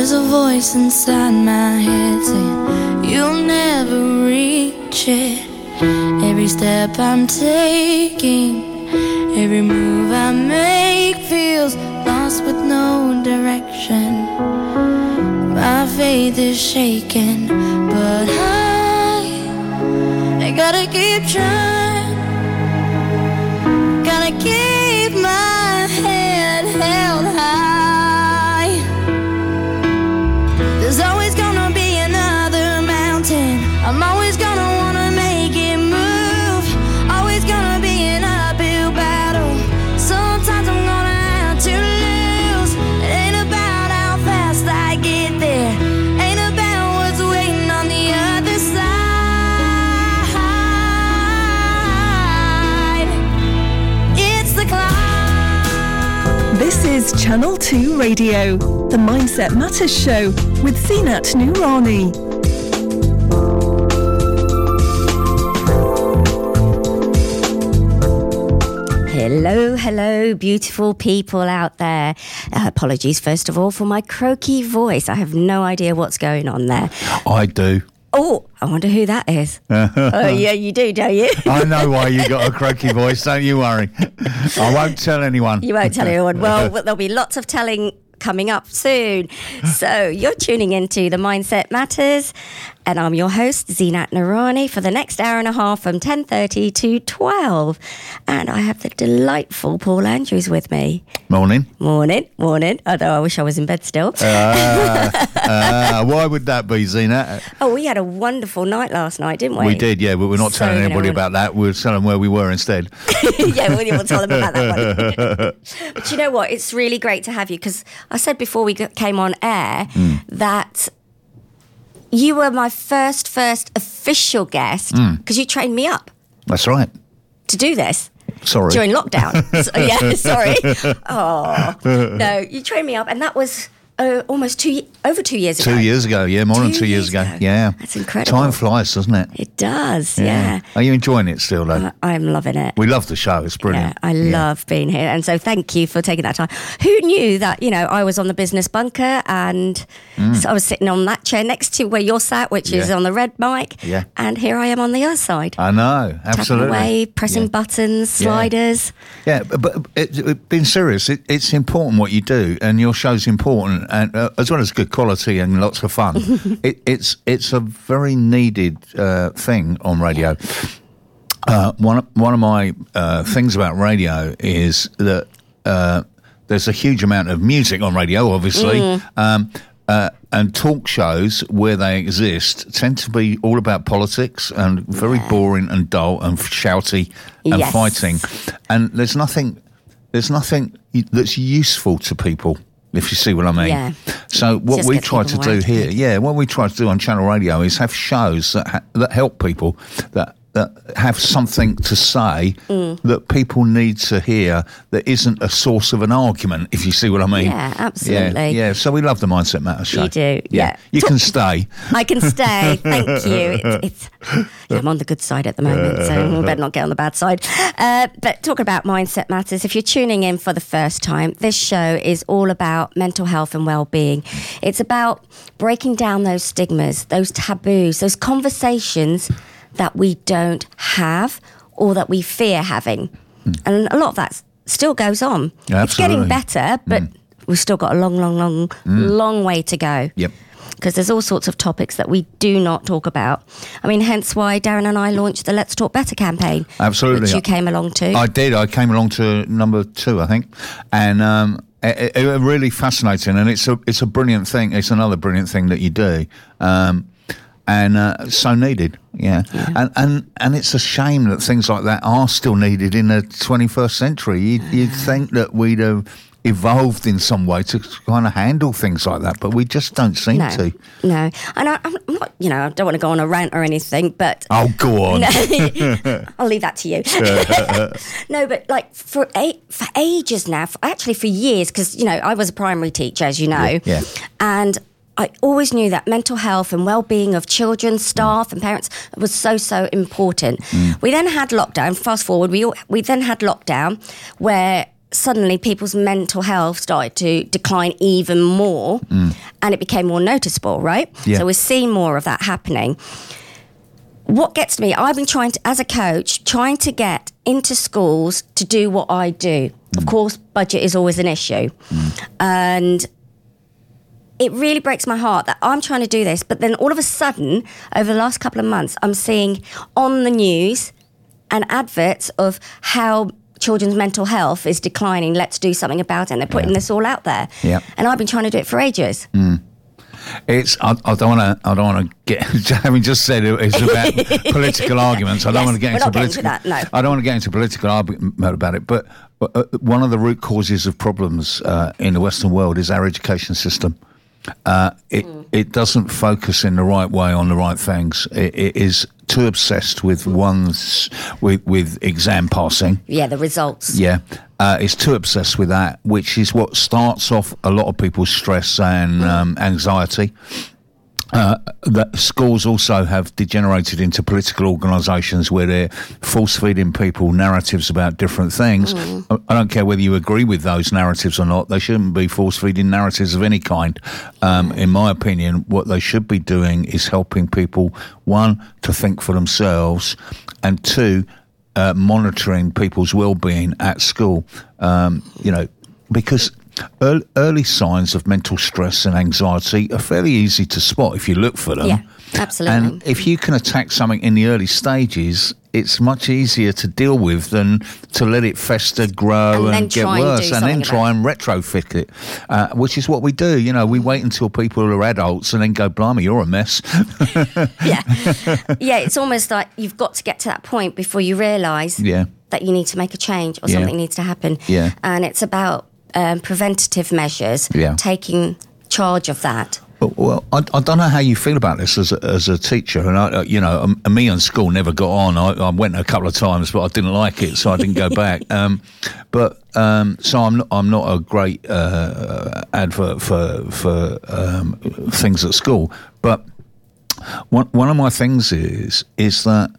There's a voice inside my head saying, You'll never reach it. Every step I'm taking, every move I make feels lost with no direction. My faith is shaken, but I, I gotta keep trying. Gotta keep is Channel 2 Radio, the Mindset Matters Show with Zeenat Noorani. Hello, hello, beautiful people out there. Uh, apologies, first of all, for my croaky voice. I have no idea what's going on there. I do. Oh, I wonder who that is. oh, yeah, you do, don't you? I know why you got a croaky voice. Don't you worry. I won't tell anyone. You won't tell anyone. Well, there'll be lots of telling coming up soon. So you're tuning into the Mindset Matters, and I'm your host Zeenat Noorani for the next hour and a half from 10:30 to 12. And I have the delightful Paul Andrews with me. Morning. Morning, morning. Although I wish I was in bed still. Uh, uh, why would that be, Zena? oh, we had a wonderful night last night, didn't we? We did, yeah, but we're not So, telling know, anybody about that. We're telling where we were instead. yeah, we will tell them about that one. but you know what? It's really great to have you because I said before we came on air Hmm. that you were my first, first official guest Hmm. because you trained me up That's right. to do this. Sorry. During lockdown. So- yeah, sorry. Oh, no, you trained me up, and that was uh, almost two, over two years ago. Two years ago, yeah, more than Two two years, years ago. ago. Yeah. That's incredible. Time flies, doesn't it? It does, yeah. Are you enjoying it still, though? I- I'm loving it. we love the show. It's Yeah, brilliant. I love being here. And so thank you for taking that time. Who knew that, you know, I was on the business bunker and so I was sitting on that chair next to where you're sat, which is Mm. On the red mic. Yeah. And here I am on the other side. I know, absolutely. away, pressing Yeah. buttons, Yeah. sliders. Yeah, but, but it, it, being serious, it, it's important what you do, and your show's important, and uh, as well as good quality and lots of fun. it, it's it's a very needed uh, thing on radio. Uh, one of- one of my uh, things about radio is that uh, there's a huge amount of music on radio, obviously. Um, uh, and talk shows where they exist tend to be all about politics and very boring and dull and shouty and Yes. fighting. And there's nothing, there's nothing that's useful to people. If you see what I mean. Yeah. So what Just we try to do here, yeah, what we try to do on Channel Radio is have shows that ha- that help people that that have something to say Mm. that people need to hear that isn't a source of an argument. If you see what I mean. Yeah, absolutely. Yeah, yeah. So we love the Mindset Matters show. You do, yeah. You Talk- can stay. I can stay. Thank you. It's, it's yeah, I'm on the good side at the moment, so we better not get on the bad side. Uh, but talking about mindset matters, if you're tuning in for the first time, this show is all about mental health and well-being. It's about breaking down those stigmas, those taboos, those conversations that we don't have or that we fear having, and a lot of that still goes on. It's getting better, but we've still got a long, long, long, long way to go Yep. because there's all sorts of topics that we do not talk about. I mean, hence why Darren and I launched the Let's Talk Better campaign. Absolutely. Which you came along to. I did. I came along to number two, I think, and um, it, it, it really fascinating. And it's a it's a brilliant thing. It's another brilliant thing that you do, um, and uh, so needed. Yeah. and and and it's a shame that things like that are still needed in the 21st century. You'd, you'd think that we'd have evolved in some way to kind of handle things like that, but we just don't seem no, to. no, and I, I'm not. You know, I don't want to go on a rant or anything, but Oh, go on. I'll leave that to you. no, but like for a, for ages now, for, actually for years, because you know I was a primary teacher, as you know, Yeah. and. I always knew that mental health and well-being of children, staff, and parents was so so important. Mm. We then had lockdown. Fast forward, we all- we then had lockdown, where suddenly people's mental health started to decline even more mm. and it became more noticeable, right? Mm. Yeah. So we're seeing more of that happening. What gets to me, I've been trying to, as a coach, trying to get into schools to do what I do. Of mm. course, budget is always an issue. And it really breaks my heart that I'm trying to do this, but then all of a sudden, over the last couple of months, I'm seeing on the news and adverts of how children's mental health is declining. Let's do something about it. And they're putting Yeah. this all out there. Yeah. And I've been trying to do it for ages. It's. I, I don't want to. I don't want to get. Having just said it, it's about political arguments. I don't Yes, want to get into political. that, no. I don't want to get into political argument about it. But uh, one of the root causes of problems uh, in the Western world is our education system. Uh, it it doesn't focus in the right way on the right things. It, it is too obsessed with one's with with exam passing. Yeah, the results. Yeah, uh, it's too obsessed with that, which is what starts off a lot of people's stress and um, anxiety. Uh, that schools also have degenerated into political organisations where they're force feeding people narratives about different things. I, I don't care whether you agree with those narratives or not. They shouldn't be force feeding narratives of any kind. Um, in my opinion, what they should be doing is helping people one to think for themselves, and two uh, monitoring people's well-being at school. Um, you know, because early, early signs of mental stress and anxiety are fairly easy to spot if you look for them. Yeah, absolutely. And if you can attack something in the early stages, it's much easier to deal with than to let it fester, grow, And and, get try and worse, and, then try and retrofit it, uh, which is what we do. You know, we wait until people are adults and then go, "Blimey, you're a mess." yeah. yeah, it's almost like you've got to get to that point before you realise Yeah. that you need to make a change or Yeah. something needs to happen. Yeah. And it's about um, preventative measures, Yeah. taking charge of that. Well, I, I don't know how you feel about this as a, as a teacher, and I, uh, you know, um, me and school never got on. I, I went a couple of times, but I didn't like it, so I didn't go back. Um, but um, so I'm not, I'm not a great uh, advert for for um, things at school. But one one of my things is is that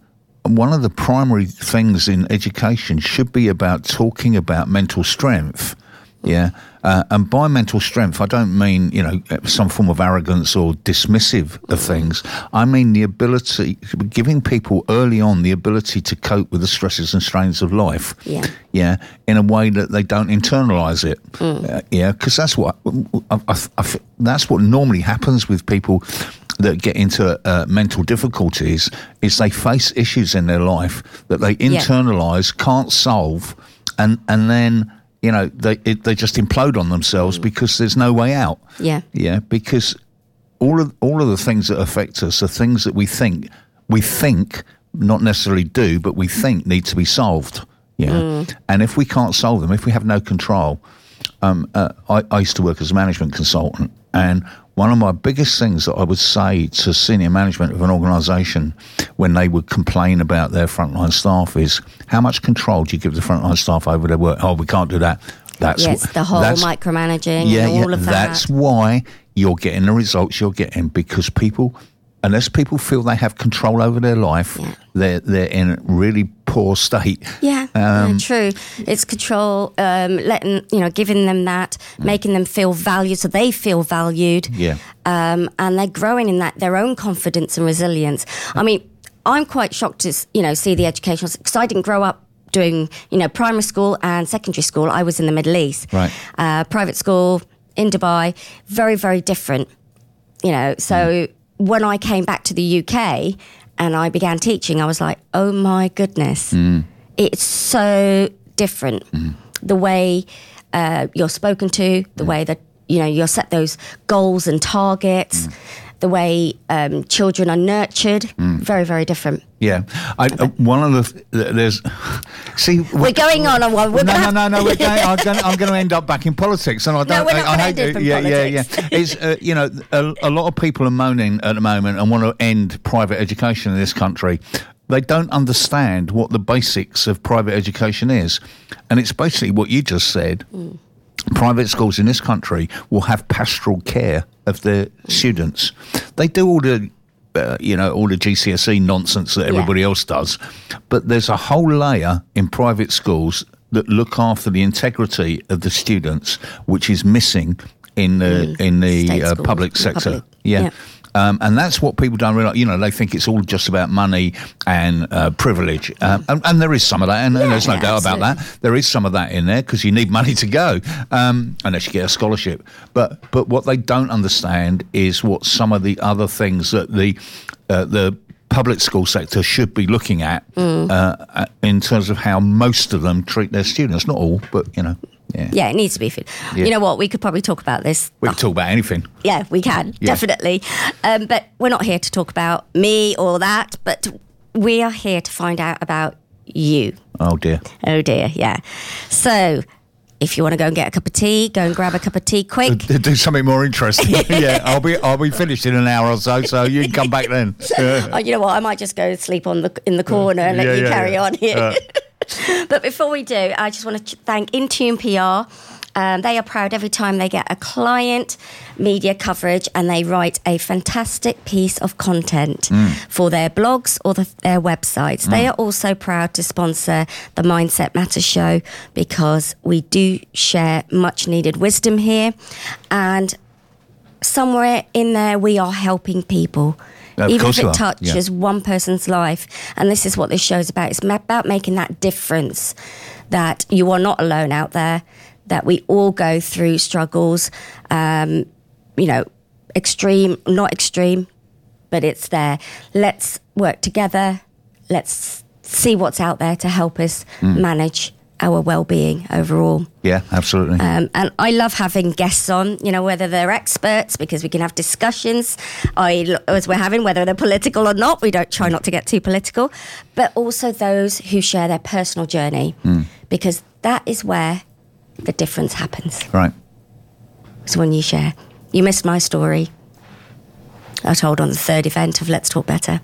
one of the primary things in education should be about talking about mental strength. Yeah. Uh, and by mental strength, I don't mean, you know, some form of arrogance or dismissive of things. I mean the ability, giving people early on the ability to cope with the stresses and strains of life. Yeah. Yeah. In a way that they don't internalize it. Uh, yeah. Because that's what, I, I, I, that's what normally happens with people that get into uh, mental difficulties is they face issues in their life that they internalize, can't solve, and and then you know they it, they just implode on themselves because there's no way out. Yeah. yeah, because all of all of the things that affect us are things that we think we think not necessarily do, but we think need to be solved. Yeah, and if we can't solve them, if we have no control, um, uh, I, I used to work as a management consultant, and one of my biggest things that I would say to senior management of an organisation when they would complain about their frontline staff is how much control do you give the frontline staff over their work? Oh, we can't do that. That's yes, wh- the whole micromanaging yeah, and all yeah, of that. That's why you're getting the results you're getting because people, unless people feel they have control over their life, Yeah. they're they're in a really poor state. Yeah, Um, yeah, true. It's control, um, letting you know, giving them that, making them feel valued, so they feel valued. Yeah. um, and they're growing in that their own confidence and resilience. I mean, I'm quite shocked to you know see the educational because I didn't grow up doing you know primary school and secondary school. I was in the Middle East, Right. Uh, private school in Dubai, very very different. You know, so Mm. when I came back to the UK and I began teaching, I was like, oh my goodness, Mm. It's so different. The way uh, you're spoken to, the way that you know you're set those goals and targets, the way um, children are nurtured, very very different. Yeah, I, uh, one of the th- there's see We're going on on one. We're no, no, no, no. We're going, I'm, going, I'm going to end up back in politics, and I don't. we're not I, I hate end up in yeah, yeah, yeah. It's uh, you know a, a lot of people are moaning at the moment and want to end private education in this country. They don't understand what the basics of private education is, and it's basically what you just said. Private schools in this country will have pastoral care of their students. They do all the uh, you know all the GCSE nonsense that everybody else does, but there's a whole layer in private schools that look after the integrity of the students, which is missing in the in the uh, public sector. public, yeah. yeah. Um, and that's what people don't realize. You know, they think it's all just about money and uh, privilege, um, and, and there is some of that, and, and there's no yeah, doubt about that. There is some of that in there because you need money to go, um, unless you get a scholarship. But but what they don't understand is what some of the other things that the uh, the public school sector should be looking at Mm. uh, uh, in terms of how most of them treat their students. Not all, but you know, yeah. Yeah, it needs to be fit. Yeah. You know what? We could probably talk about this. We can talk about anything. Yeah, we can Yeah. definitely. Um, but we're not here to talk about me or that. But we are here to find out about you. Oh dear. Oh dear, yeah. So. If you want to go and get a cup of tea, go and grab a cup of tea quick. Do something more interesting. yeah, I'll be I'll be finished in an hour or so, so you can come back then. Oh, you know what? I might just go sleep on the in the corner and let Yeah, you yeah, carry on here. Uh. but before we do, I just want to thank Intune PR. Um, they are proud every time they get a client media coverage and they write a fantastic piece of content Mm. for their blogs or the, their websites. They are also proud to sponsor the Mindset Matters show because we do share much needed wisdom here. And somewhere in there, we are helping people. Even if it are, yeah. touches one person's life. And this is what this show's about. It's about making that difference that you are not alone out there, that we all go through struggles, um, you know, extreme, not extreme, but it's there. Let's work together. Let's see what's out there to help us Hmm. manage our well-being overall. Yeah, absolutely. Um, and I love having guests on, you know, whether they're experts because we can have discussions. I, as we're having, whether they're political or not, we don't try not to get too political, but also those who share their personal journey because that is where the difference happens. right. So when you share, you missed my story. I told on the third event of Let's Talk Better.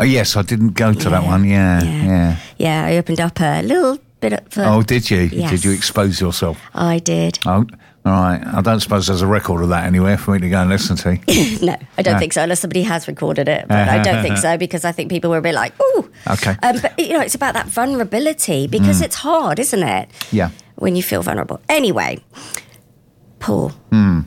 Oh yes, I didn't go to that one. Yeah, yeah. Yeah, I opened up a little bit of. uh, Oh, did you? Yes. Did you expose yourself? I did. Oh, all right. I don't suppose there's a record of that anywhere for me to go and listen to. No, I don't No. think so, unless somebody has recorded it. But I don't think so because I think people will be like, ooh. Okay. Um, but, you know, it's about that vulnerability because it's hard, isn't it? Yeah. When you feel vulnerable. Anyway, Paul, Hmm.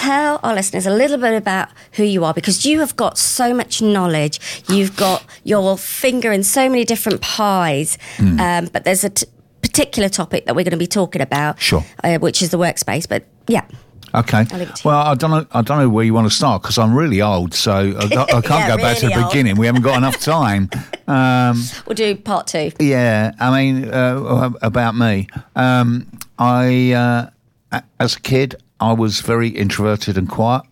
Tell our listeners a little bit about who you are because you have got so much knowledge. You've got your finger in so many different pies. Hmm. Um, but there's a t- particular topic that we're going to be talking about, Sure. uh, which is the workspace. But yeah. Okay. leave it to Well, I don't know. I don't know where you want to start because I'm really old, so I, I can't Yeah, go back to the old. beginning. We haven't got enough time. Um, We'll do part two. Yeah, I mean, uh, about me. Um, I, uh, as a kid, I was very introverted and quiet.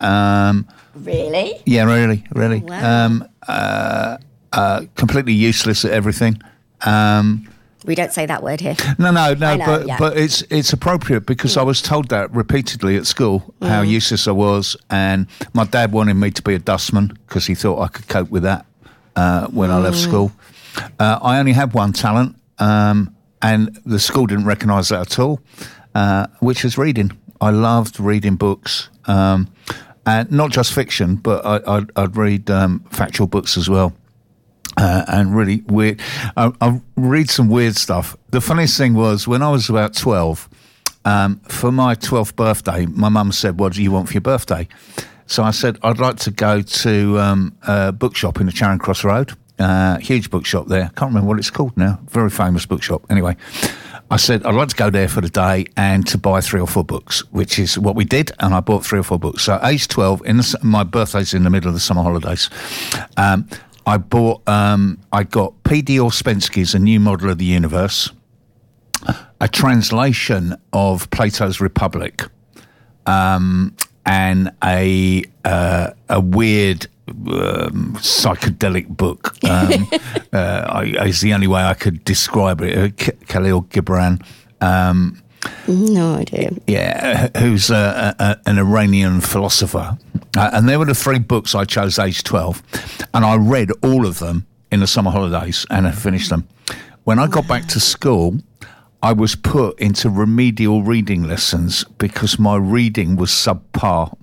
Um, Really? yeah, really, really. Wow. Um, uh, uh, completely useless at everything. Um, We don't say that word here. no, no, no, know, but yeah. but it's it's appropriate because I was told that repeatedly at school how Mm. useless I was, and my dad wanted me to be a dustman because he thought I could cope with that uh, when I left Mm. school. Uh, I only had one talent, um, and the school didn't recognise that at all, uh, which was reading. I loved reading books, um, and not just fiction, but I, I'd, I'd read um, factual books as well uh, and really weird. I, I read some weird stuff. The funniest thing was when I was about 12, um, for my 12th birthday, my mum said, What do you want for your birthday? So I said, I'd like to go to um, a bookshop in the Charing Cross Road. Uh, huge bookshop there. Can't remember what it's called now. Very famous bookshop. Anyway, I said, I'd like to go there for the day and to buy three or four books, which is what we did. And I bought three or four books. So, age 12, in the, my birthday's in the middle of the summer holidays. Um, I bought, um, I got P.D. Ouspensky's A New Model of the Universe, a translation of Plato's Republic, um, and a uh, a weird um, psychedelic book. Um, uh, I, is the only way I could describe it. Uh, K- Kahlil Gibran. Um, No idea. yeah, who's a, a, an Iranian philosopher. Uh, and there were the three books I chose age 12. And I read all of them in the summer holidays and I finished them. When I got back to school, I was put into remedial reading lessons because my reading was subpar.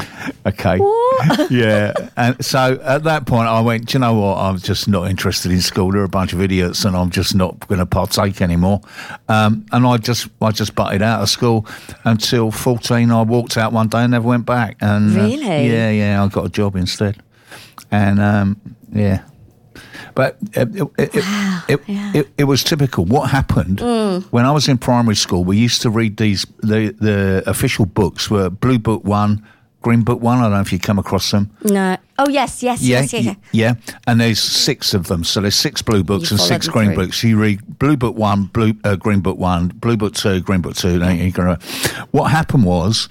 Okay. yeah. And so at that point, I went, Do you know what? I'm just not interested in school. They're a bunch of idiots, and I'm just not going to partake anymore. Um, and I just, I just butted out of school until 14. I walked out one day and never went back. And uh, Really? yeah, yeah. I got a job instead. And um, yeah. But it, it, it, it, yeah. it, it was typical. What happened when I was in primary school? We used to read these. The the official books were Blue Book One, Green Book One. I don't know if you come across them. No. Oh yes, yes, Yeah, yes, yes. y- yeah. And there's six of them. So there's six blue books You and six green through. books. You read blue book one, blue uh, green book one, blue book two, green book two. Then you. What happened was.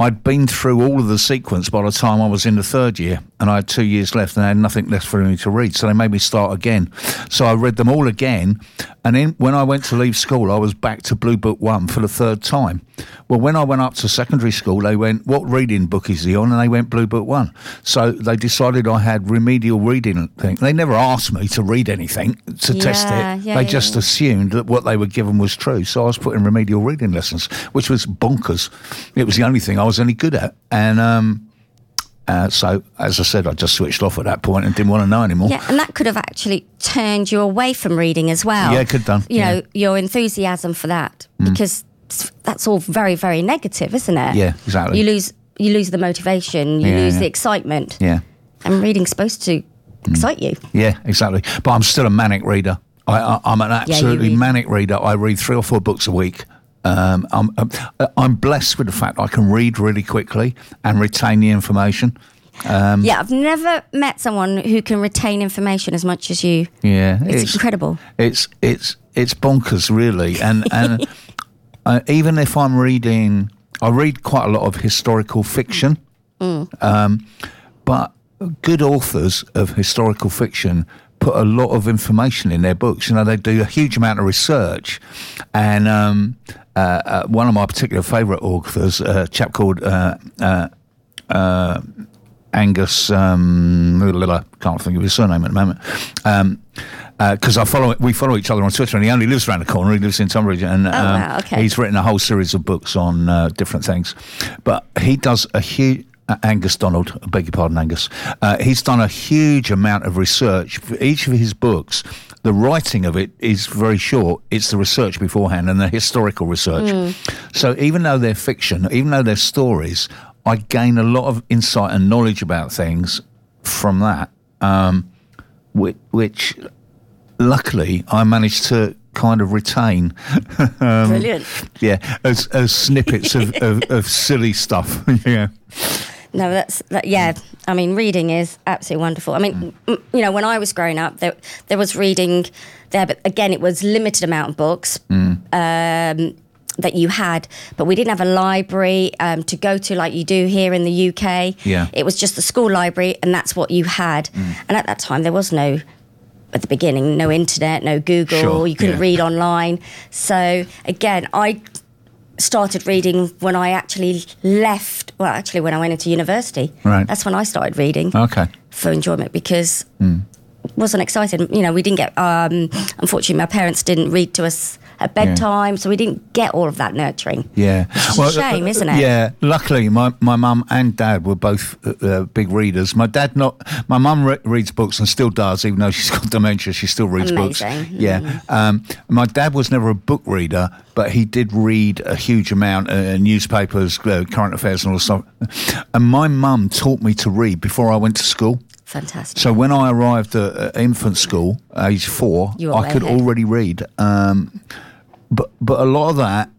I'd been through all of the sequence by the time I was in the third year, and I had two years left, and I had nothing left for me to read. So they made me start again. So I read them all again, and then when I went to leave school, I was back to Blue Book One for the third time. Well, when I went up to secondary school, they went, "What reading book is he on?" And they went Blue Book One. So they decided I had remedial reading thing. They never asked me to read anything to test it. yeah, they yeah, just yeah. assumed that what they were given was true. So I was put in remedial reading lessons, which was bonkers. It was the only thing I was any good at, and. um uh, so, as I said, I just switched off at that point and didn't want to know anymore. Yeah, and that could have actually turned you away from reading as well. Yeah, it could have done, You yeah. Mm. know, your enthusiasm for that because that's all very, very negative, isn't it? Yeah, exactly. You lose, you lose the motivation, you Yeah, lose yeah. the excitement, Yeah, and reading's supposed to excite you. yeah, exactly. But I'm still a manic reader. I, I'm an absolutely read. manic reader. I read three or four books a week. Um, I'm, I'm, I'm blessed with the fact I can read really quickly and retain the information. Um, yeah, I've never met someone who can retain information as much as you. Yeah, It's, incredible. It's it's it's bonkers, really. And and uh, even if I'm reading, I read quite a lot of historical fiction. Um, but good authors of historical fiction put a lot of information in their books. You know, they do a huge amount of research, and um, uh, uh, one of my particular favourite authors, a chap called. Uh, uh, uh, Angus, um, I can't think of his surname at the moment. Um, because I follow, we follow each other on Twitter, and he only lives around the corner. He lives in Tunbridge, and um, wow, okay. he's written a whole series of books on uh, different things. But he does a huge. Uh, Angus Donald, I beg your pardon, Angus. Uh, he's done a huge amount of research for each of his books. The writing of it is very short. It's the research beforehand and the historical research. So even though they're fiction, even though they're stories, I gain a lot of insight and knowledge about things from that, um, which, which luckily I managed to kind of retain. Um, Brilliant. Yeah, as, as snippets of, of, of silly stuff. yeah. No, that's that. Yeah, I mean, reading is absolutely wonderful. I mean, m- you know, when I was growing up, there there was reading there, but again, it was limited amount of books. Um, that you had, but we didn't have a library um, to go to like you do here in the UK. Yeah. It was just the school library, and that's what you had. And at that time, there was no, at the beginning, no internet, no Google, Sure, you couldn't yeah. read online. So again, I started reading when I actually left. Well, actually, when I went into university, Right. that's when I started reading Okay. for enjoyment because wasn't excited. You know, we didn't get. Um, unfortunately, my parents didn't read to us at bedtime, so we didn't get all of that nurturing. Yeah, is a shame, isn't it? Yeah. Luckily, my my mum and dad were both uh, uh, big readers. My dad not. My mum re- reads books and still does, even though she's got dementia. She still reads books. Amazing. Yeah. Um, my dad was never a book reader, but he did read a huge amount uh, newspapers, uh, current affairs, and all stuff. And my mum taught me to read before I went to school. Fantastic. So when I arrived at uh, infant school, age four, I could ahead. already read. Um, but but a lot of that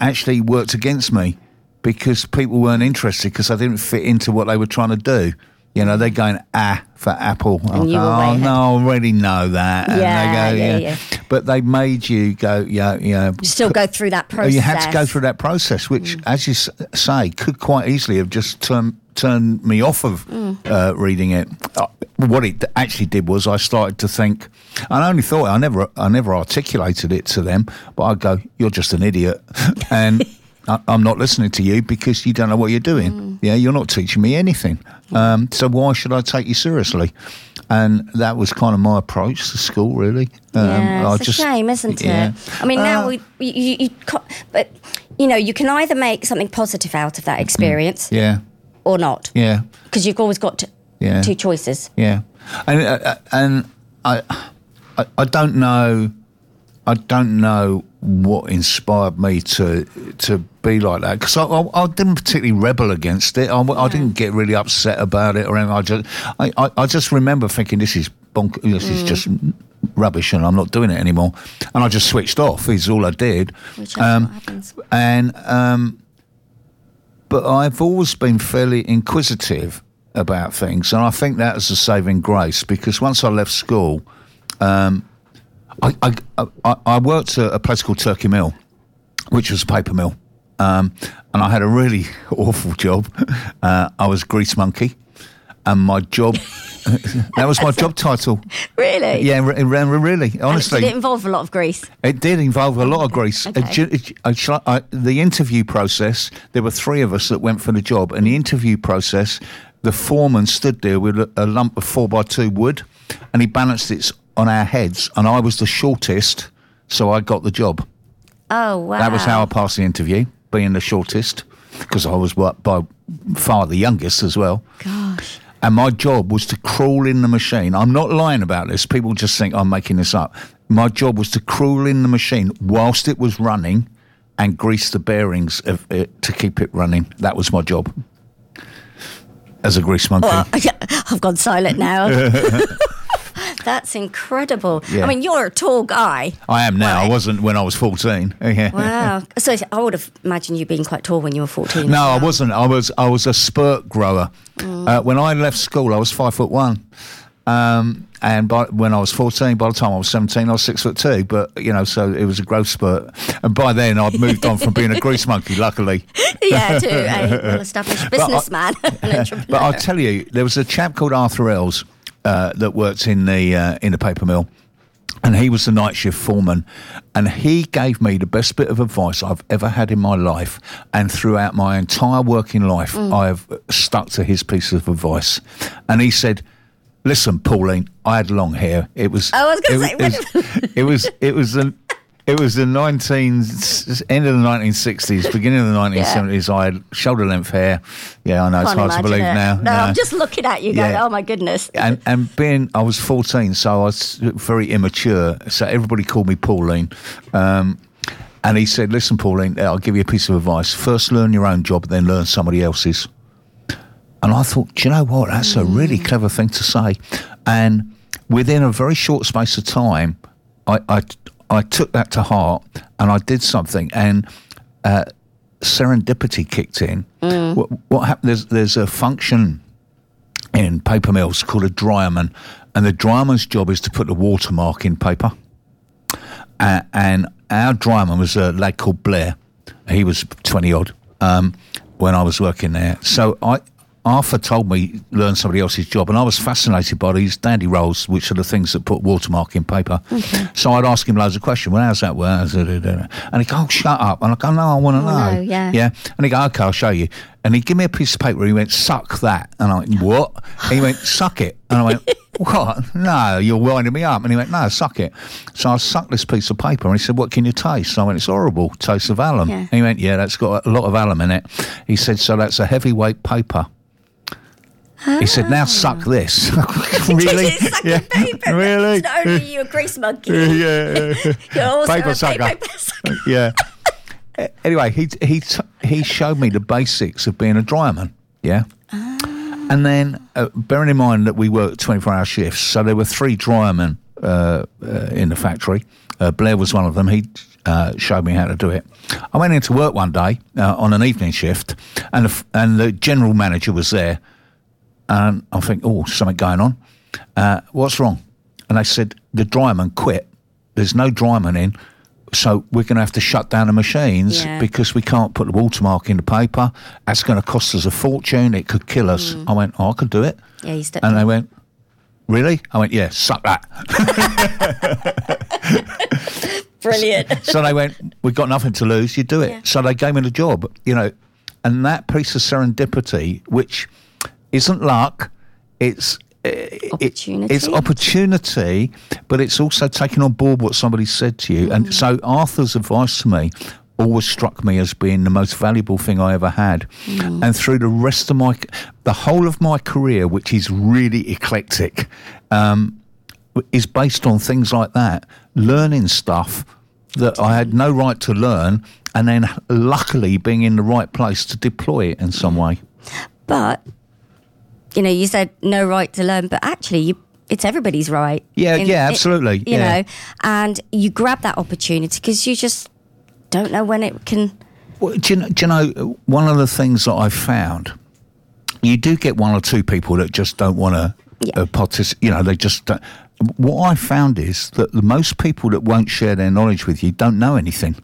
actually worked against me because people weren't interested because I didn't fit into what they were trying to do. You know, they're going ah for apple. I And you go, were way oh no, I already know that. And Yeah, they go, yeah, yeah, yeah. But they made you go, yeah, yeah. you still go through that process. You had to go through that process, which, as you say, could quite easily have just turned turned me off of uh, reading it. Uh, what it actually did was I started to think, and I only thought I never I never articulated it to them, but I'd go, "You're just an idiot," and. I- I'm not listening to you because you don't know what you're doing. Yeah, you're not teaching me anything. Um, so why should I take you seriously? And that was kind of my approach to school, really. Um, Yeah, I it's a shame, isn't yeah. it? I mean, now Uh, we, you, you, you, but you know, you can either make something positive out of that experience, Yeah, or not? Yeah, Because you've always got t- Yeah. two choices. yeah, and uh, uh, and I, I I don't know, I don't know what inspired me to to be like that because I, I, I didn't particularly rebel against it. I, I didn't get really upset about it or anything. I just I, I, just remember thinking this is bonk, this is Mm. just rubbish and I'm not doing it anymore. And I just switched off. Is all I did. Which is happens. And um, but I've always been fairly inquisitive about things, and I think that is a saving grace because once I left school, um, I, I, I, I worked at a place called Turkey Mill, which was a paper mill, um, and I had a really awful job. Uh, I was grease monkey, and my job that was my job title. Really? Yeah, re- re- really, honestly. Did it involve a lot of grease? It did involve a lot of grease. Okay. It- I the interview process, there were three of us that went for the job. And the interview process, the foreman stood there with a, a lump of four by two wood and he balanced it on our heads. And I was the shortest, so I got the job. Oh, wow. That was how I passed the interview, being the shortest, because I was by far the youngest as well. Gosh. And my job was to crawl in the machine. I'm not lying about this. People just think I'm making this up. My job was to crawl in the machine whilst it was running and grease the bearings of it to keep it running. That was my job as a grease monkey. Well, I've gone silent now. That's incredible. Yeah. I mean, you're a tall guy. I am now. I wasn't when I was 14. Yeah. Wow. So I would have imagined you being quite tall when you were 14. No, I wasn't. I was I was a spurt grower. Mm. Uh, when I left school, I was five foot one. Um, and by, when I was 14, by the time I was 17, I was six foot two. But, you know, so it was a growth spurt. And by then, I'd moved on from being a grease monkey, luckily. yeah, to a well-established businessman, an entrepreneur. But I'll tell you, there was a chap called Arthur Ells uh, that worked in the uh, in the paper mill, and he was the night shift foreman, and he gave me the best bit of advice I've ever had in my life, and throughout my entire working life, Mm. I've stuck to his piece of advice, and he said. Listen, Pauline. I had long hair. It was. I was gonna say. it say, was- it was. It was the. It was the 19, end of the 1960s, beginning of the 1970s. I had shoulder length hair. Yeah, I know it's Can't hard to believe it. now. No, I'm just looking at you going, Yeah. oh my goodness. and and being I was 14, so I was very immature. So everybody called me Pauline. Um, and he said, "Listen, Pauline, I'll give you a piece of advice. First, learn your own job, then learn somebody else's." And I thought, do you know what? That's a really clever thing to say. And within a very short space of time, I I, I took that to heart and I did something. And uh, serendipity kicked in. What, what happened? There's there's a function in paper mills called a dryerman, and the dryerman's job is to put the watermark in paper. Uh, and our dryerman was a lad called Blair. He was twenty odd um, when I was working there. So I. Arthur told me learn somebody else's job, and I was fascinated by these dandy rolls, which are the things that put watermark in paper. So I'd ask him loads of questions. Well, how's that work? And he'd go, oh, shut up. And I go, no, I want to wanna oh, know. know, yeah. Yeah. And he'd go, okay, I'll show you. And he'd give me a piece of paper. He went, suck that. And I went, what? And he went, suck it. And I went, what? No, you're winding me up. And he went, no, suck it. So I sucked this piece of paper. And he said, what can you taste? So I went, it's horrible. Taste of alum. Yeah. And he went, yeah, that's got a lot of alum in it. He said, so that's a heavyweight paper. He said, now suck this. really? Your paper. Really? It's not only you a grease monkey. yeah. You're also Paper a sucker. paper sucker. yeah. Anyway, he he t- he showed me the basics of being a dryman. Yeah. And then, uh, bearing in mind that we worked 24 hour shifts, so there were three drymen uh, uh, in the factory. Uh, Blair was one of them. He uh, showed me how to do it. I went into work one day uh, on an evening shift, and the, f- and the general manager was there. And I think, oh, something going on. Uh, what's wrong? And they said, the dryman quit. There's no dryman in. So we're going to have to shut down the machines Yeah. because we can't put the watermark in the paper. That's going to cost us a fortune. It could kill us. I went, oh, I could do it. Yeah, you stepped And they went, really? I went, yeah, suck that. Brilliant. so they went, we've got nothing to lose. You do it. Yeah. So they gave me the job, you know, and that piece of serendipity, which isn't luck, it's it- Opportunity. it's opportunity, but it's also taking on board what somebody said to you. Mm. And so Arthur's advice to me always struck me as being the most valuable thing I ever had. And through the rest of my, the whole of my career, which is really eclectic, um, is based on things like that, learning stuff that I had no right to learn, and then luckily being in the right place to deploy it in some way. But you know, you said no right to learn, but actually, you, it's everybody's right. Yeah, In- yeah, it- absolutely, you yeah. know, and you grab that opportunity because you just don't know when it can. Well, do, you know, do you know one of the things that I've found? You do get one or two people that just don't want to Yeah. uh, participate. You know, they just. Don't. What I found is that the most people that won't share their knowledge with you don't know anything.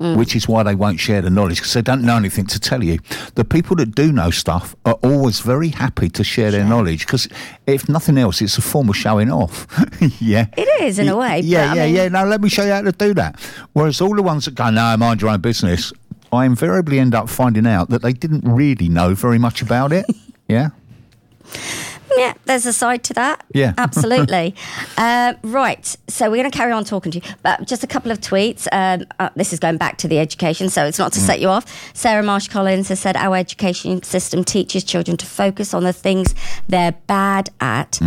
Mm. Which is why they won't share the knowledge because they don't know anything to tell you. The people that do know stuff are always very happy to share their knowledge because, if nothing else, it's a form of showing off. yeah, It is, in a way, Yeah, but I yeah, mean- yeah. No, let me show you how to do that. Whereas all the ones that go, no, mind your own business, I invariably end up finding out that they didn't really know very much about it. yeah. Yeah, there's a side to that. Yeah. absolutely. uh, right, so we're going to carry on talking to you, but just a couple of tweets. Um, uh, this is going back to the education, so it's not to set you off. Sarah Marsh Collins has said our education system teaches children to focus on the things they're bad at,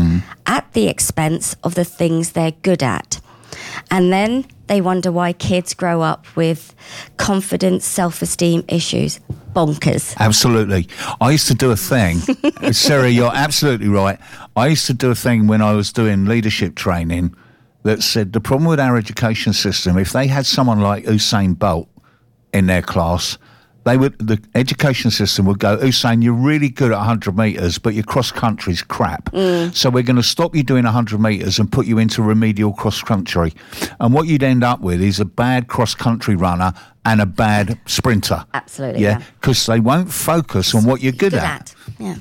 at the expense of the things they're good at. And then they wonder why kids grow up with confidence, self esteem issues. Bonkers. Absolutely. I used to do a thing. Sarah, you're absolutely right. I used to do a thing when I was doing leadership training that said the problem with our education system, if they had someone like Usain Bolt in their class, they would the education system would go, Usain, you're really good at 100 metres, but your cross country's crap. So we're going to stop you doing 100 metres and put you into remedial cross country. And what you'd end up with is a bad cross country runner and a bad sprinter. Absolutely, Yeah, yeah. because they won't focus on what you're good, good at. at. Yeah.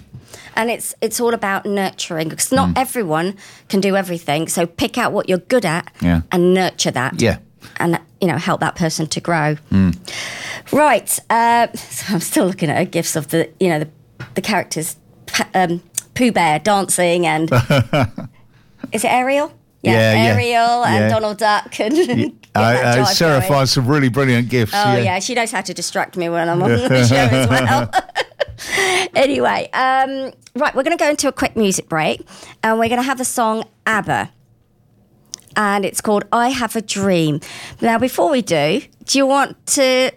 And it's it's all about nurturing because not Mm. everyone can do everything. So pick out what you're good at Yeah. and nurture that. Yeah. And you know help that person to grow. Mm. Right. Uh, so I'm still looking at her gifs of the you know the the characters, um, Pooh Bear dancing and is it Ariel? Yeah, yeah. Ariel and Yeah. Donald Duck and Uh, uh, Sarah finds some really brilliant gifts. Oh yeah. she knows how to distract me when I'm on the show as well. anyway, um, right, we're going to go into a quick music break, and we're going to have the song ABBA, and it's called "I Have a Dream." Now, before we do, do you want to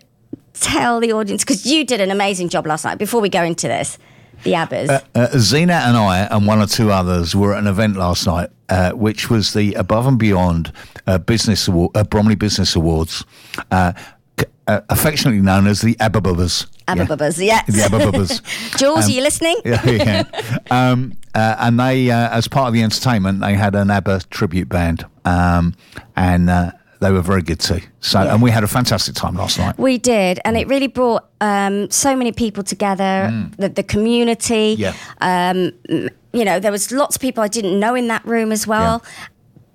tell the audience because you did an amazing job last night? Before we go into this, the ABBAs. Uh, Zena and I and one or two others were at an event last night, uh, which was the Above and Beyond uh, Business Award, uh, Bromley Business Awards, uh, c- uh, affectionately known as the Ababubbas. ABBA yes. The Ababubbas. Jules, are you listening? yeah, yeah. Um, uh, and they, uh, as part of the entertainment, they had an ABBA tribute band, um, and uh, they were very good too. So, and we had a fantastic time last night. We did, and it really brought um, so many people together. The, the community, Mm. Yeah. um, you know, there was lots of people I didn't know in that room as well,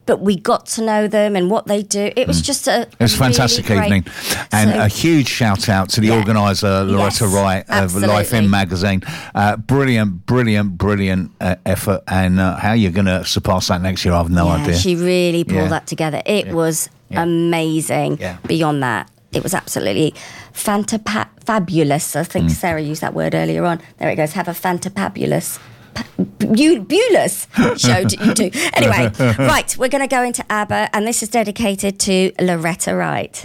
but we got to know them and what they do. It was just a, Mm. It was a fantastic evening. And So- a huge shout out to the Yeah. organiser, Loretta Yes, Wright of Life. In magazine. Uh, brilliant, brilliant, brilliant uh, effort. And uh, how you're going to surpass that next year, I have no yeah, idea. She really pulled Yeah. that together. It was amazing. Yeah. Beyond that, it was absolutely fantapa- fabulous. I Mm. think Sarah used that word earlier on. There it goes. Have a fantapabulous. Bu- Bulus show d- you do. Anyway, right, we're going to go into ABBA, and this is dedicated to Loretta Wright.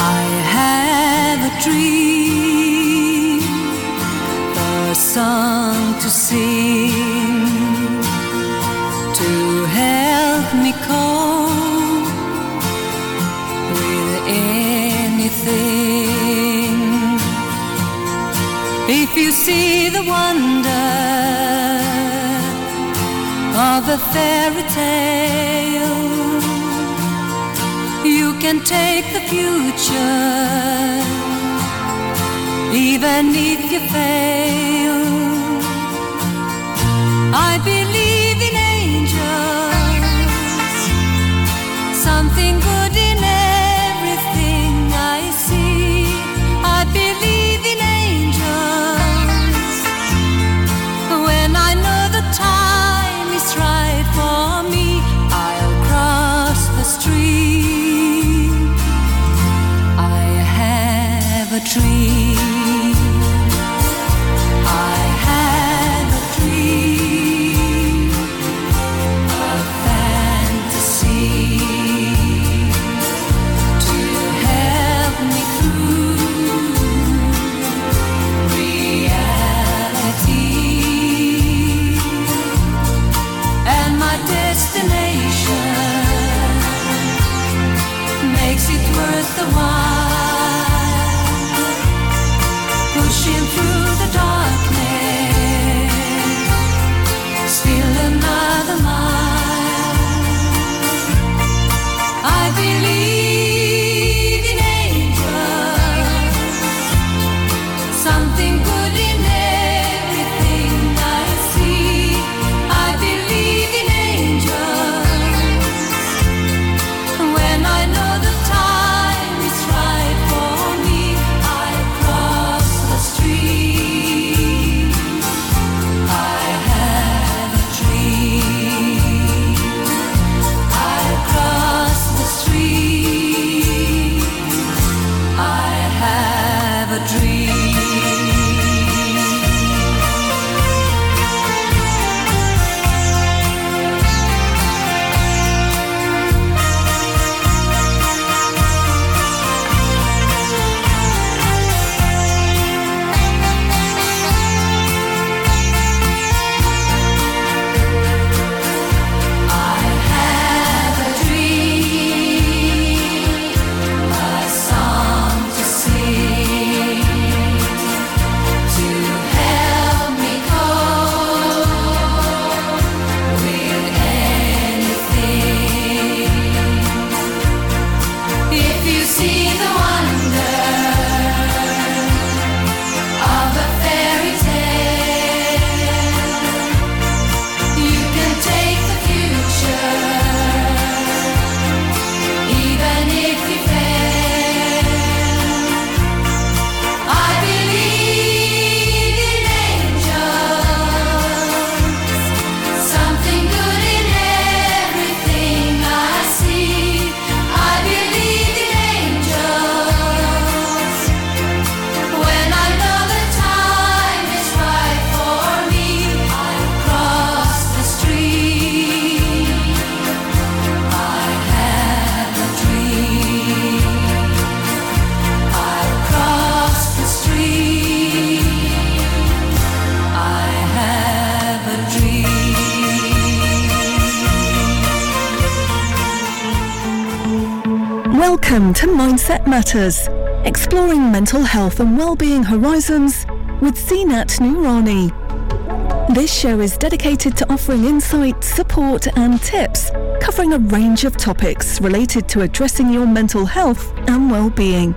I have a dream, a song to sing, see the wonder of a fairy tale. You can take the future, even if you fail. I believe Matters, exploring mental health and well-being horizons with Zeenat Noorani. This show is dedicated to offering insight, support and tips covering a range of topics related to addressing your mental health and well-being.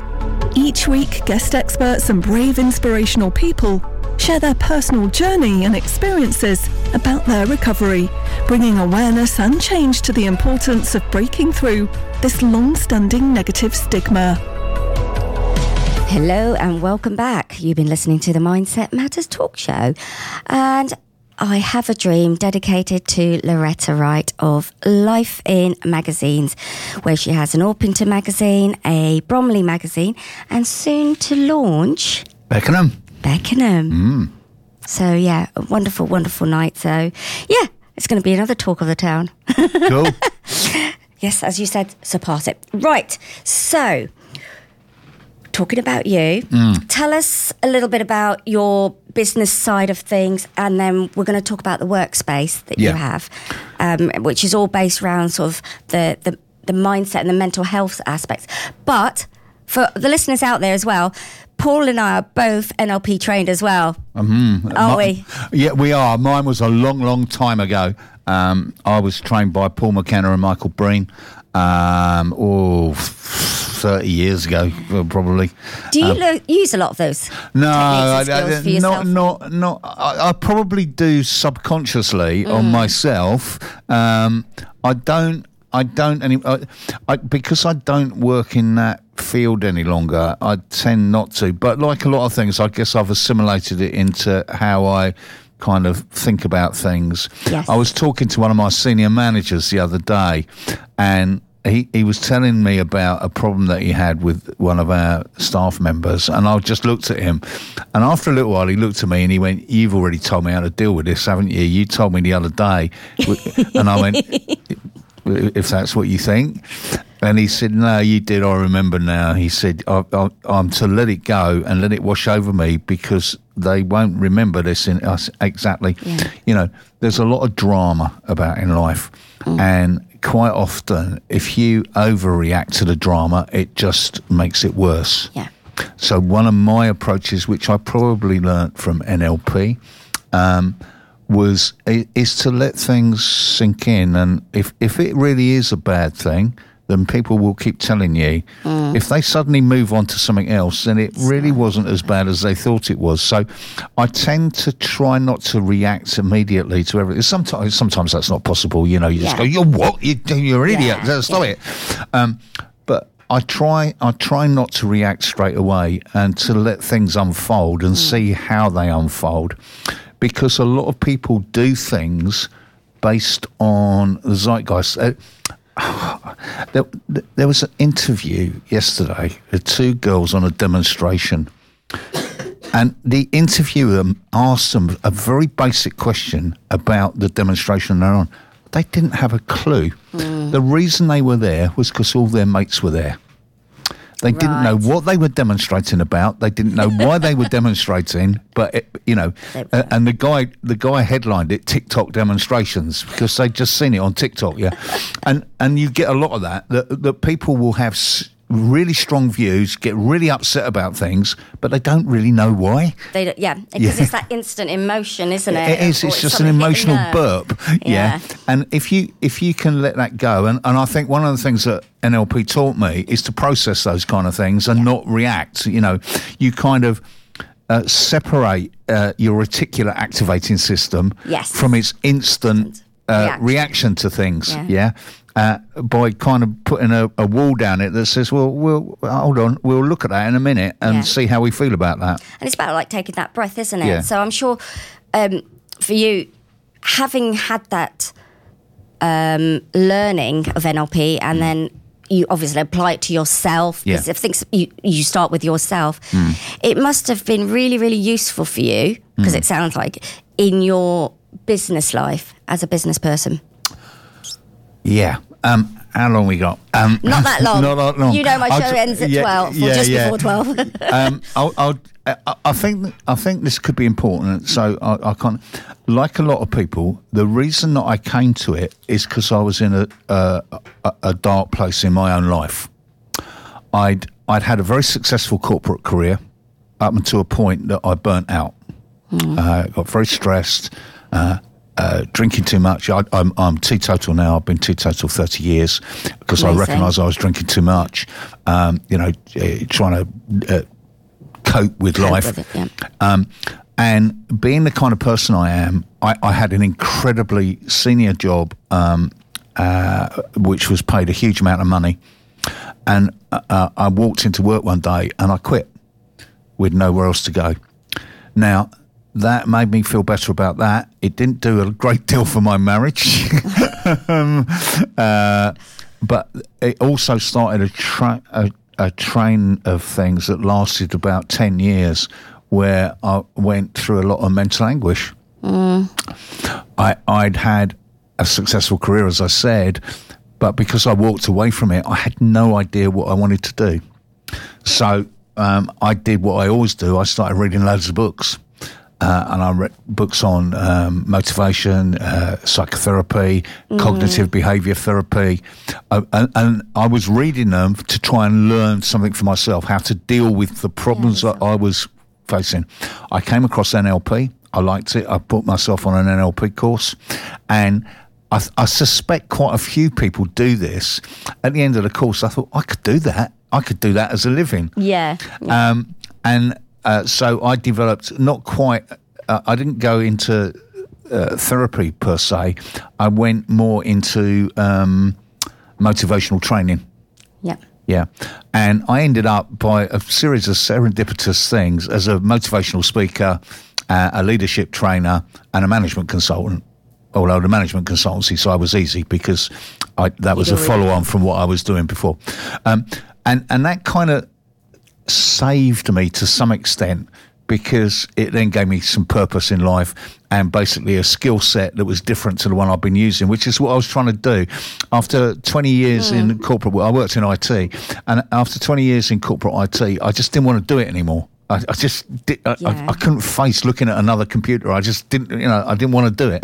Each week, guest experts and brave inspirational people share their personal journey and experiences about their recovery, bringing awareness and change to the importance of breaking through this long-standing negative stigma. Hello and welcome back. You've been listening to the Mindset Matters talk show. And I have a dream dedicated to Loretta Wright of Life in Magazines, where she has an Orpington magazine, a Bromley magazine, and soon to launch Beckenham. Beckenham. Mm. So, yeah, a wonderful, wonderful night. So, yeah, it's going to be another talk of the town. Cool. Yes, as you said, surpass it. Right. So, talking about you, tell us a little bit about your business side of things, and then we're going to talk about the workspace that you have, um, which is all based around sort of the, the the mindset and the mental health aspects. But for the listeners out there as well, Paul and I are both NLP trained as well, Mm-hmm. are Mi- we? Yeah, we are. Mine was a long, long time ago. Um, I was trained by Paul McKenna and Michael Breen. Um, oh, 30 years ago, probably. Do you lo- use a lot of those No, and skills not, not, not. I, I probably do subconsciously on Mm. myself. Um, I don't. I don't any. I, I, because I don't work in that field any longer. I tend not to. But like a lot of things, I guess I've assimilated it into how I kind of think about things. Yes. I was talking to one of my senior managers the other day, and he, he was telling me about a problem that he had with one of our staff members, and I just looked at him. And after a little while, he looked at me and he went, You've already told me how to deal with this, haven't you? You told me the other day. and I went, If that's what you think. And he said, No, you did. I remember now. He said, I, I, I'm to let it go and let it wash over me because they won't remember this in us exactly. You know, there's a lot of drama about in life. And quite often, if you overreact to the drama, it just makes it worse. Yeah. So one of my approaches, which I probably learnt from NLP, um, was is to let things sink in, and if if it really is a bad thing, then people will keep telling you. If they suddenly move on to something else, then it really wasn't as bad as they thought it was. So I tend to try not to react immediately to everything. Sometimes sometimes that's not possible. You know, you just Yeah. go, "You're what? You, you're an idiot." Stop yeah. it. Um, but I try I try not to react straight away and to let things unfold and see how they unfold because a lot of people do things based on the zeitgeist. Uh, there, there was an interview yesterday with two girls on a demonstration and the interviewer asked them a very basic question about the demonstration they're on. They didn't have a clue. Mm. The reason they were there was because all their mates were there. They didn't know what they were demonstrating about. They didn't know why they were demonstrating. But it, you know, uh, and the guy, the guy headlined it TikTok demonstrations because they'd just seen it on TikTok. Yeah, and and you get a lot of that. That, that people will have s- really strong views, get really upset about things, but they don't really know why. They don't, yeah, because Yeah. it's that instant emotion, isn't it? It is. Or It's just an something hit the emotional burp. Yeah. Yeah. And if you if you can let that go, and, and I think one of the things that NLP taught me is to process those kind of things and not react. You know, you kind of. Uh, separate uh, your reticular activating system Yes. from its instant uh, Reaction. reaction. to things. Yeah. Uh, by kind of putting a, a wall down it that says, "Well, we'll hold on, we'll look at that in a minute and Yeah. see how we feel about that." And it's about like taking that breath, isn't it? Yeah. So I'm sure um, for you, having had that um, learning of NLP and then you obviously apply it to yourself because Mm. Yeah. if things you, you start with yourself, Mm. it must have been really, really useful for you because Mm. it sounds like in your business life as a business person. Yeah. Um, how long we got? Um, Not that long. not that long. You know my I'll show ends at yeah, 12 or yeah, just yeah. before 12. um, I'll, I'll, I- I think I think this could be important. So I, I can't. Like a lot of people, the reason that I came to it is because I was in a, a a a dark place in my own life. I'd I'd had a very successful corporate career up until a point that I burnt out. Uh, got very stressed, uh, uh, drinking too much. I, I'm, I'm teetotal now. I've been teetotal 30 years because I recognised I was drinking too much. Um, you know, uh, trying to uh, cope with Cope life. with it, yeah. um, and being the kind of person I am, I, I had an incredibly senior job, um, uh, which was paid a huge amount of money. And uh, uh, I walked into work one day and I quit with nowhere else to go. Now, that made me feel better about that. It didn't do a great deal for my marriage. um, uh, but it also started a, tra- a, a train of things that lasted about 10 years where I went through a lot of mental anguish. I, I'd had a successful career, as I said, but because I walked away from it, I had no idea what I wanted to do. So um, I did what I always do. I started reading loads of books. Uh, and I read books on um, motivation, uh, psychotherapy, cognitive behavior therapy. Uh, and, and I was reading them to try and learn something for myself, how to deal with the problems that I was facing. I came across NLP. I liked it. I put myself on an NLP course. And I, th- I suspect quite a few people do this. At the end of the course, I thought, I could do that. I could do that as a living. yeah. Um, and uh, so I developed not quite, uh, I didn't go into uh, therapy per se. I went more into um, motivational training. Yeah. Yeah. And I ended up by a series of serendipitous things as a motivational speaker, uh, a leadership trainer, and a management consultant. Although the management consultancy side was easy because I, that was a follow on from what I was doing before, um, and and that kind of saved me to some extent because it then gave me some purpose in life and basically a skill set that was different to the one I've been using, which is what I was trying to do. After 20 years in hmm. corporate, I worked in IT, and after 20 years in corporate IT, I just didn't want to do it anymore. I, I just did, I, I, Yeah. I couldn't face looking at another computer. I just didn't, you know, I didn't want to do it,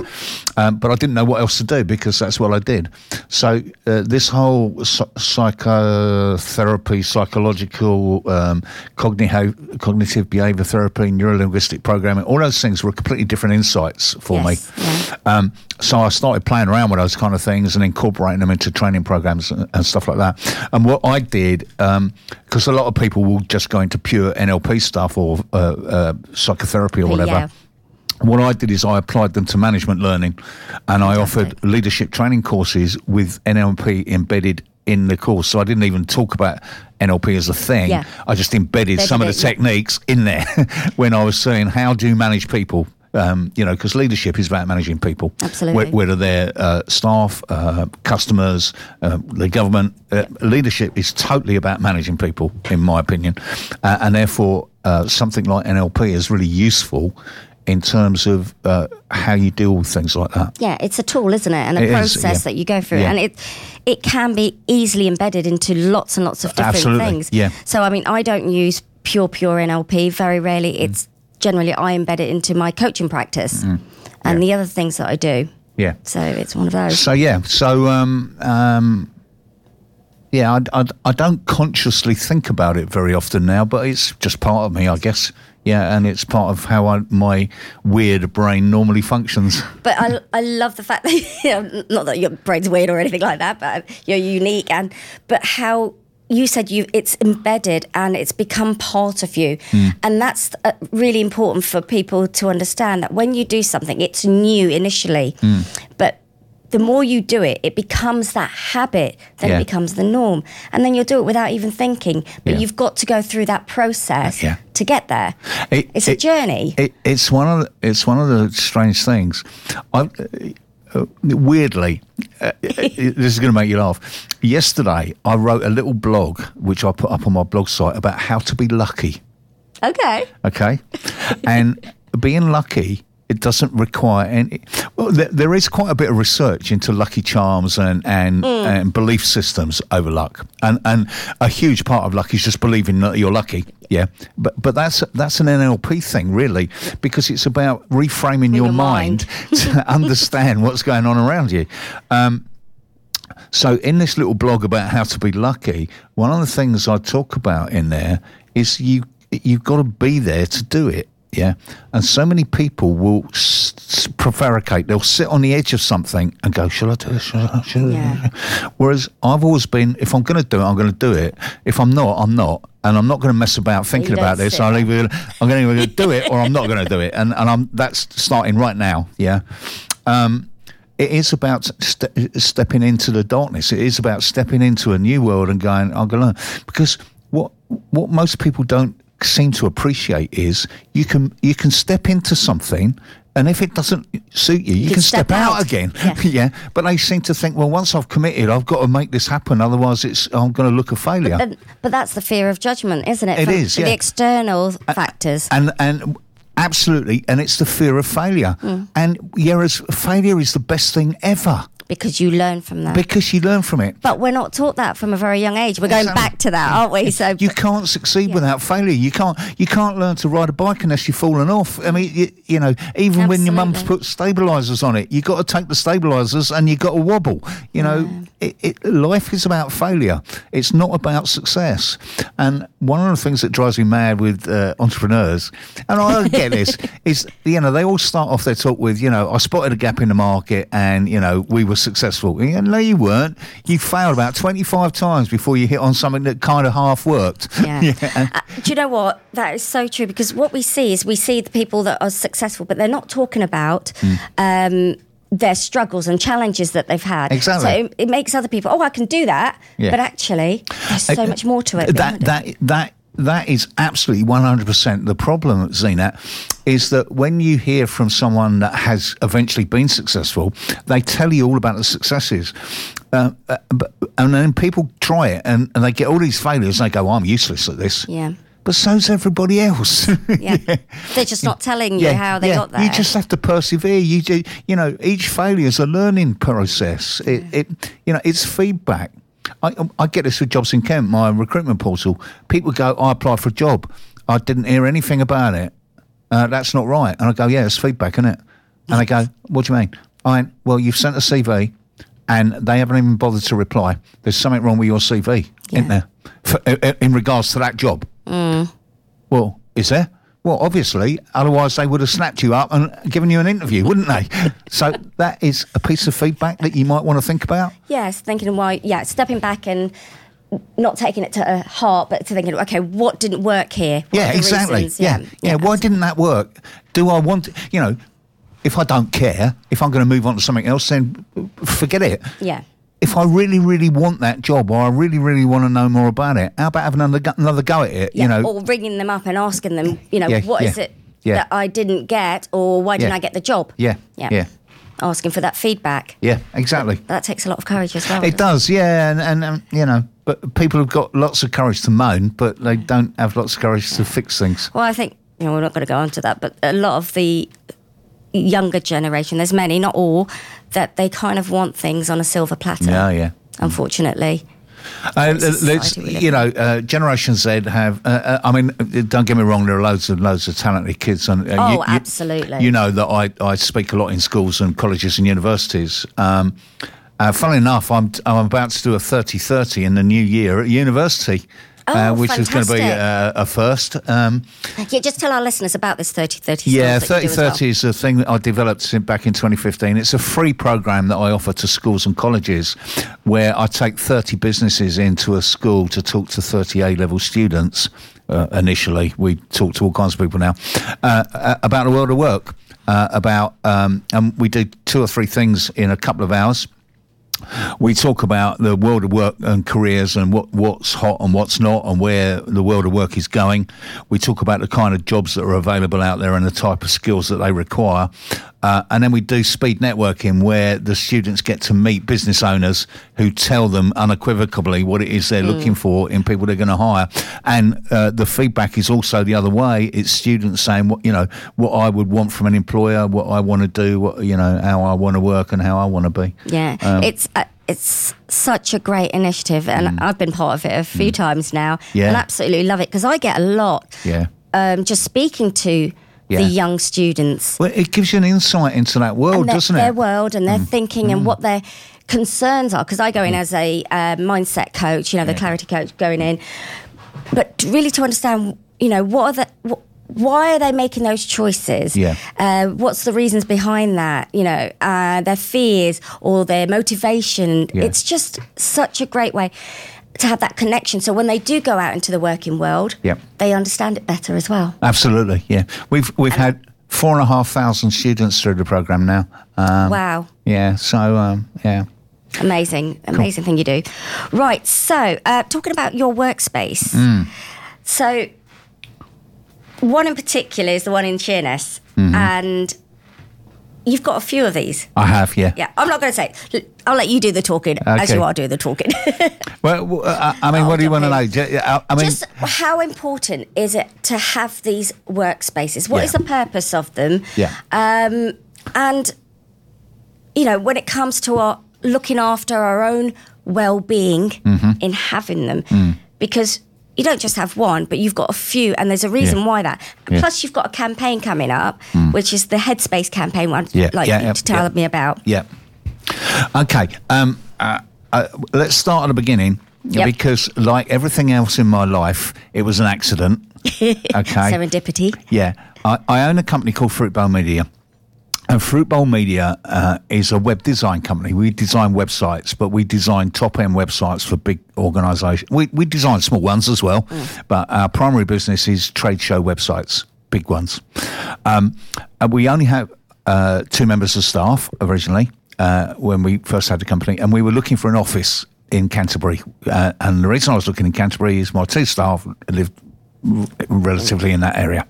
um, but I didn't know what else to do because that's what I did. So uh, this whole psy- psychotherapy, psychological, um, cognitive, cognitive behavior therapy, neurolinguistic programming, all those things were completely different insights for Yes, me. yeah. Um, so I started playing around with those kind of things and incorporating them into training programs and, and stuff like that. And what I did, because a lot of people will just go into pure NLP stuff or uh, uh, psychotherapy or whatever. Yeah. What I did is I applied them to management learning, and I offered leadership training courses with NLP embedded in the course. So I didn't even talk about NLP as a thing. Yeah. I just embedded Embedded some of the it, yeah. techniques in there when I was saying how do you manage people. Um, you know, because leadership is about managing people, Absolutely. Wh- whether they're uh, staff, uh, customers, uh, the government. Uh, Leadership is totally about managing people, in my opinion, uh, and therefore uh, something like NLP is really useful in terms of uh, how you deal with things like that. Yeah, it's a tool, isn't it? And a It is, process yeah. that you go through. Yeah. And it it can be easily embedded into lots and lots of different Absolutely, things. yeah. So I mean I don't use pure pure NLP. Very rarely Mm. Generally I embed it into my coaching practice and Yeah. the other things that I do. Yeah. So it's one of those. So yeah, so um, um, yeah, I, I, I don't consciously think about it very often now, but it's just part of me, I guess. Yeah, and it's part of how I, my weird brain normally functions. But I, I love the fact that you know, not that your brain's weird or anything like that, but you're unique and but how you said you it's embedded and it's become part of you, and that's uh, really important for people to understand that when you do something, it's new initially, but the more you do it, it becomes that habit, then Yeah. it becomes the norm, and then you'll do it without even thinking. But Yeah. you've got to go through that process Yeah. to get there. It- it's a journey. It, it's one of the, it's one of the strange things. I, uh, weirdly, uh, this is going to make you laugh. Yesterday, I wrote a little blog which I put up on my blog site about how to be lucky. okay. okay? and being lucky, it doesn't require any. Well, there, there is quite a bit of research into lucky charms and and, and belief systems over luck, and and a huge part of luck is just believing that you're lucky. Yeah, but but that's that's an NLP thing really, because it's about reframing your, your mind, mind. to understand what's going on around you. Um, so, in this little blog about how to be lucky, one of the things I talk about in there is you you've got to be there to do it. Yeah, and so many people will s- s- prevaricate. They'll sit on the edge of something and go, "Shall I do it? Shall I?" Shall I? Yeah. Whereas I've always been, if I'm going to do it, I'm going to do it. If I'm not, I'm not, and I'm not going to mess about thinking don't about this. sit I'll either I'm going to do it or I'm not going to do it, and and I'm that's starting right now. Yeah. Um, it is about ste- stepping into the darkness. It is about stepping into a new world and going, I'm going to. Because what what most people don't seem to appreciate is you can you can step into something. And if it doesn't suit you, you, can, can step, step out, out. again. Yeah. Yeah. But they seem to think, well, once I've committed, I've got to make this happen. Otherwise, it's I'm going to look a failure. But, but that's the fear of judgment, isn't it? It From is, yeah. The external factors. and and absolutely, and it's the fear of failure. Mm. And whereas failure is the best thing ever because you learn from that. because you learn from it. but we're not taught that from a very young age. We're going Exactly. back to that, aren't we? So You can't succeed without failure. You can't. You can't learn to ride a bike unless you've fallen off. I mean, you, you know, even when your mum's put stabilizers on it, you got to take the stabilizers and you got to wobble. You know, it, it, life is about failure. It's not about success. And one of the things that drives me mad with uh, entrepreneurs, and I get this, is you know they all start off their talk with you know I spotted a gap in the market and you know we were successful. And no, you weren't. You failed about twenty five times before you hit on something that kind of half worked. Yeah. and- Uh, do you know what? That is so true because what we see is we see the people that are successful, but they're not talking about. Hmm. Um, their struggles and challenges that they've had. Exactly. So it, it makes other people, oh, I can do that. Yeah. But actually, there's so Uh, much more to it. That behind it. that that is absolutely 100% the problem, at Zeenat, is that when you hear from someone that has eventually been successful, they tell you all about the successes. Uh, uh, but, and then people try it and, and they get all these failures and they go, I'm useless at this. Yeah. But so's everybody else. Yeah. They're just not telling you how they got there. You just have to persevere. You do, you know, each failure is a learning process. It, it you know, it's feedback. I, I get this with Jobs in Kent, my recruitment portal. People go, I applied for a job. I didn't hear anything about it. Uh, that's not right. And I go, yeah, it's feedback, isn't it? And they go, what do you mean? I went, well, you've sent a CV and they haven't even bothered to reply. There's something wrong with your CV, Yeah. isn't there? For, in regards to that job. Well, is there? Well, obviously, otherwise they would have snapped you up and given you an interview, wouldn't they? so that is a piece of feedback that you might want to think about. Yes, thinking why, yeah, stepping back and not taking it to heart, but to thinking, okay, what didn't work here? What Yeah, exactly. reasons? Yeah. yeah, Why didn't that work? Do I want? You know, if I don't care, if I'm going to move on to something else, then forget it. Yeah. If I really, really want that job, or I really, really want to know more about it, how about having another go, another go at it? Yeah, you know, or ringing them up and asking them, you know, Yeah, what is yeah, it yeah. that I didn't get, or why didn't I get the job? yeah, yeah, yeah, Asking for that feedback. yeah, exactly. That takes a lot of courage as well. It does, yeah, and, and um, you know, but people have got lots of courage to moan, but they don't have lots of courage to fix things. Well, I think you know we're not going to go on to that, but a lot of the younger generation, there's many, not all, that they kind of want things on a silver platter. Yeah, yeah. Unfortunately. Uh, let's, society we live you know, uh, Generation Z have. Uh, uh, I mean, uh, don't get me wrong. There are loads and loads of talented kids. And uh, Oh, you, you- absolutely. You know that I, I speak a lot in schools and colleges and universities. Um, uh, funnily enough, I'm I'm about to do a 30-30 in the new year at university, Oh, which is going to be fantastic. uh, a first. Um, Yeah, just tell our listeners about this 30 30 yeah, skills that you 30 do as well. 30 is a thing that I developed in, back in 2015. It's a free program that I offer to schools and colleges where I take 30 businesses into a school to talk to 30 A level students. Uh, initially, we talk to all kinds of people now uh, uh, about the world of work. Uh, about um, and we do two or three things in a couple of hours we talk about the world of work and careers and what, what's hot and what's not and where the world of work is going. We talk about the kind of jobs that are available out there and the type of skills that they require. Uh, and then we do speed networking where the students get to meet business owners who tell them unequivocally what it is they're looking for in people they're going to hire. And uh, the feedback is also the other way. It's students saying what, you know, what I would want from an employer, what I want to do, what, you know, how I want to work and how I want to be. Yeah, Um, it's uh, it's such a great initiative, and I've been part of it a few times now, Mm. Yeah. and absolutely love it because I get a lot. Yeah. Um, just speaking to Yeah. the young students Well, it gives you an insight into that world, doesn't it? Their world and their thinking and what their concerns are. Because I go in as a uh, mindset coach, you know, the Yeah. clarity coach going in, but really to understand, you know, what are the what, why are they making those choices? Yeah. Uh, what's the reasons behind that? You know, uh, their fears or their motivation. Yeah. It's just such a great way to have that connection. So when they do go out into the working world, Yep. they understand it better as well. Absolutely, yeah. We've we've had four and a half thousand students through the program now. Um, wow. Yeah, so um, yeah, Amazing, amazing thing you do. Right, so uh, talking about your workspace. Mm. So, one in particular is the one in Sheerness, Mm-hmm. and you've got a few of these. I have, yeah. Yeah, I'm not going to say. I'll let you do the talking as you are doing the talking. Well, uh, I mean, I'll what do you want to know? I I mean, Just how important is it to have these workspaces? What Yeah. is the purpose of them? Yeah. Um, and you know, when it comes to our looking after our own well-being Mm-hmm. in having them, Mm. because you don't just have one, but you've got a few, and there's a reason Yeah. why that. Yeah. Plus, you've got a campaign coming up, which is the Headspace campaign. One, Mm. Yeah, like yeah, you to tell me about. Yeah. Okay. Um, uh, uh, let's start at the beginning Yep. because, like everything else in my life, it was an accident. Okay. Serendipity. Yeah, I, I own a company called Fruit Bowl Media. And Fruit Bowl Media uh, is a web design company. We design websites, but we design top end websites for big organisations. We, we design small ones as well, but our primary business is trade show websites, big ones. Um, and we only have uh, two members of staff originally uh, when we first had the company, and we were looking for an office in Canterbury. Uh, and the reason I was looking in Canterbury is my two staff lived r- relatively in that area.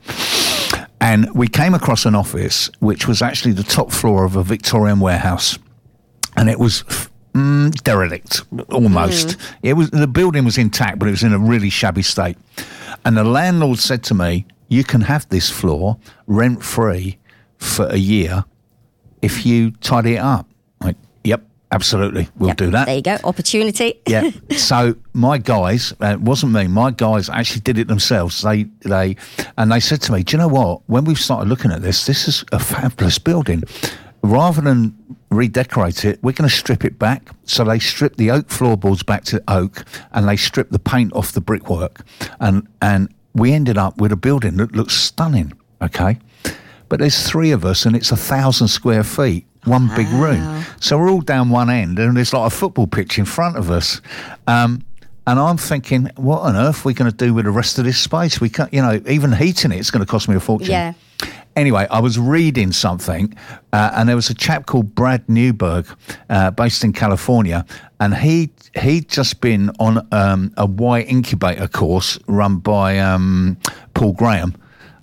And we came across an office which was actually the top floor of a Victorian warehouse, and it was mm, derelict almost. It was the building was intact, but it was in a really shabby state. And the landlord said to me, "You can have this floor rent free for a year if you tidy it up." I went, "Yep, absolutely, we'll Yep, do that." There you go. Opportunity. yeah. So my guys, uh, it wasn't me. My guys actually did it themselves. They they and they said to me, "Do you know what? When we've started looking at this, this is a fabulous building. Rather than redecorate it, we're going to strip it back." So they stripped the oak floorboards back to oak, and they stripped the paint off the brickwork, and and we ended up with a building that looks stunning. Okay. But there's three of us, and it's a thousand square feet, one big room. So we're all down one end, and there's like a football pitch in front of us. Um, and I'm thinking, what on earth are we going to do with the rest of this space? We can't, you know, even heating it, it's going to cost me a fortune. Yeah. Anyway, I was reading something, uh, and there was a chap called Brad Neuberg, uh, based in California, and he he'd just been on um, a Y incubator course run by um, Paul Graham,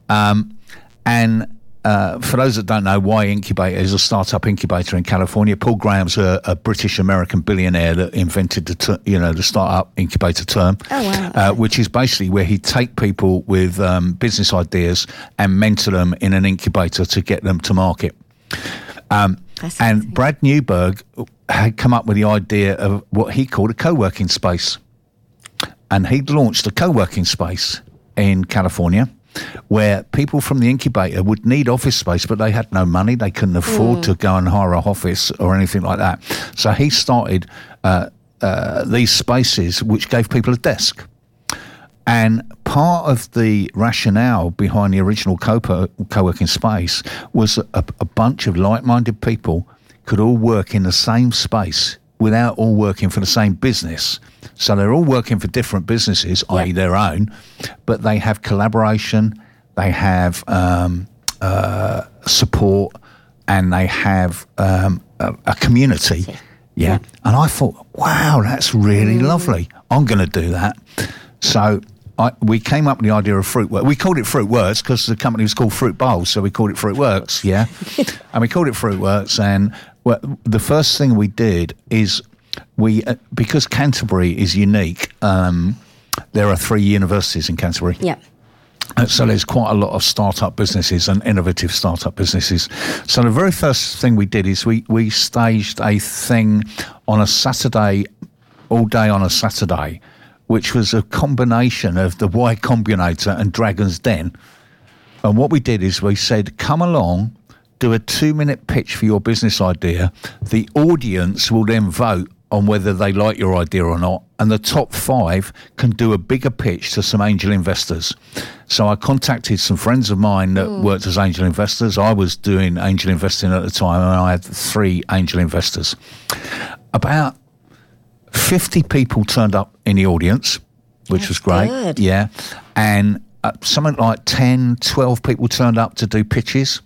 um, and. Uh, for those that don't know, Y Incubator is a startup incubator in California. Paul Graham's a, a British American billionaire that invented the ter- you know the startup incubator term, Oh, wow. uh, which is basically where he'd take people with um, business ideas and mentor them in an incubator to get them to market. Um, and Brad Neuberg had come up with the idea of what he called a co-working space, and he'd launched a co-working space in California. Where people from the incubator would need office space, but they had no money. They couldn't afford to go and hire a office or anything like that. So he started uh, uh, these spaces, which gave people a desk. And part of the rationale behind the original co working space was a, a bunch of like minded people could all work in the same space without all working for the same business. So they're all working for different businesses, i.e., their own, but they have collaboration, they have um, uh, support, and they have um, a, a community. Yeah. And I thought, wow, that's really lovely. I'm going to do that. So I, we came up with the idea of Fruit Works. We called it Fruit Works because the company was called Fruit Bowls, so we called it Fruit Works, yeah. and we called it Fruit Works. And well, the first thing we did is we, uh, because Canterbury is unique, um, there are three universities in Canterbury. Yeah. Uh, So there's quite a lot of startup businesses and innovative startup businesses. So the very first thing we did is we, we staged a thing on a Saturday, all day on a Saturday, which was a combination of the Y Combinator and Dragon's Den. And what we did is we said, come along, do a two minute pitch for your business idea. The audience will then vote on whether they like your idea or not. And the top five can do a bigger pitch to some angel investors. So I contacted some friends of mine that worked as angel investors. I was doing angel investing at the time, and I had three angel investors. About 50 people turned up in the audience, which was great. good. Yeah. And uh, something like 10, 12 people turned up to do pitches.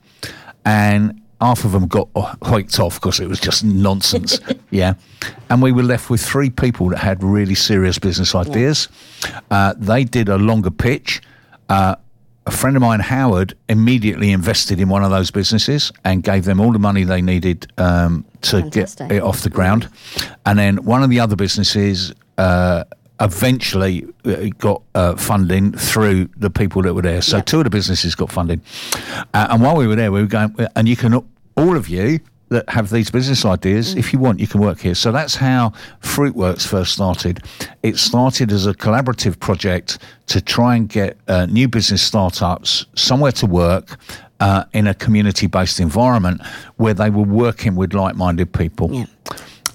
And half of them got hiked off because it was just nonsense. yeah. And we were left with three people that had really serious business ideas. Uh, they did a longer pitch. Uh, a friend of mine, Howard, immediately invested in one of those businesses and gave them all the money they needed um, to Fantastic. get it off the ground. And then one of the other businesses uh, eventually uh, got uh, funding through the people that were there. So Yeah. two of the businesses got funding. Uh, and while we were there, we were going, and you can, all of you that have these business ideas, if you want, you can work here. So that's how Fruitworks first started. It started as a collaborative project to try and get uh, new business startups somewhere to work. Uh, in a community-based environment where they were working with like-minded people, Yeah.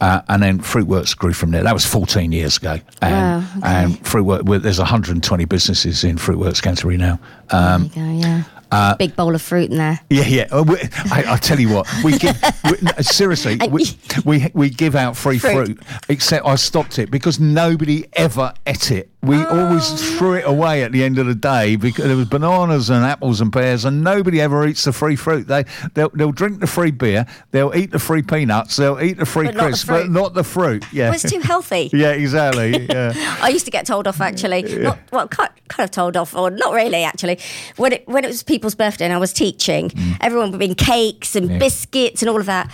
Uh, and then Fruitworks grew from there. That was 14 years ago, and, Wow, okay. and Fruitworks. well, There's 120 businesses in Fruitworks Canterbury now. Um, There you go, yeah. uh, Big bowl of fruit in there. yeah, yeah. Oh, we, I, I tell you what, we give we, no, seriously, we, we we give out free Fruit. fruit. Except I stopped it because nobody ever ate it. We always threw it away at the end of the day because there was bananas and apples and pears, and nobody ever eats the free fruit. They they'll, they'll drink the free beer, they'll eat the free peanuts, they'll eat the free But not the crisps, but not the fruit. Yeah, Well, it's too healthy. yeah, exactly. Yeah. I used to get told off actually. Not, well, kind, kind of told off, or not really actually. When it when it was people's birthday and I was teaching, everyone would bring cakes and Mm. Yeah. biscuits and all of that.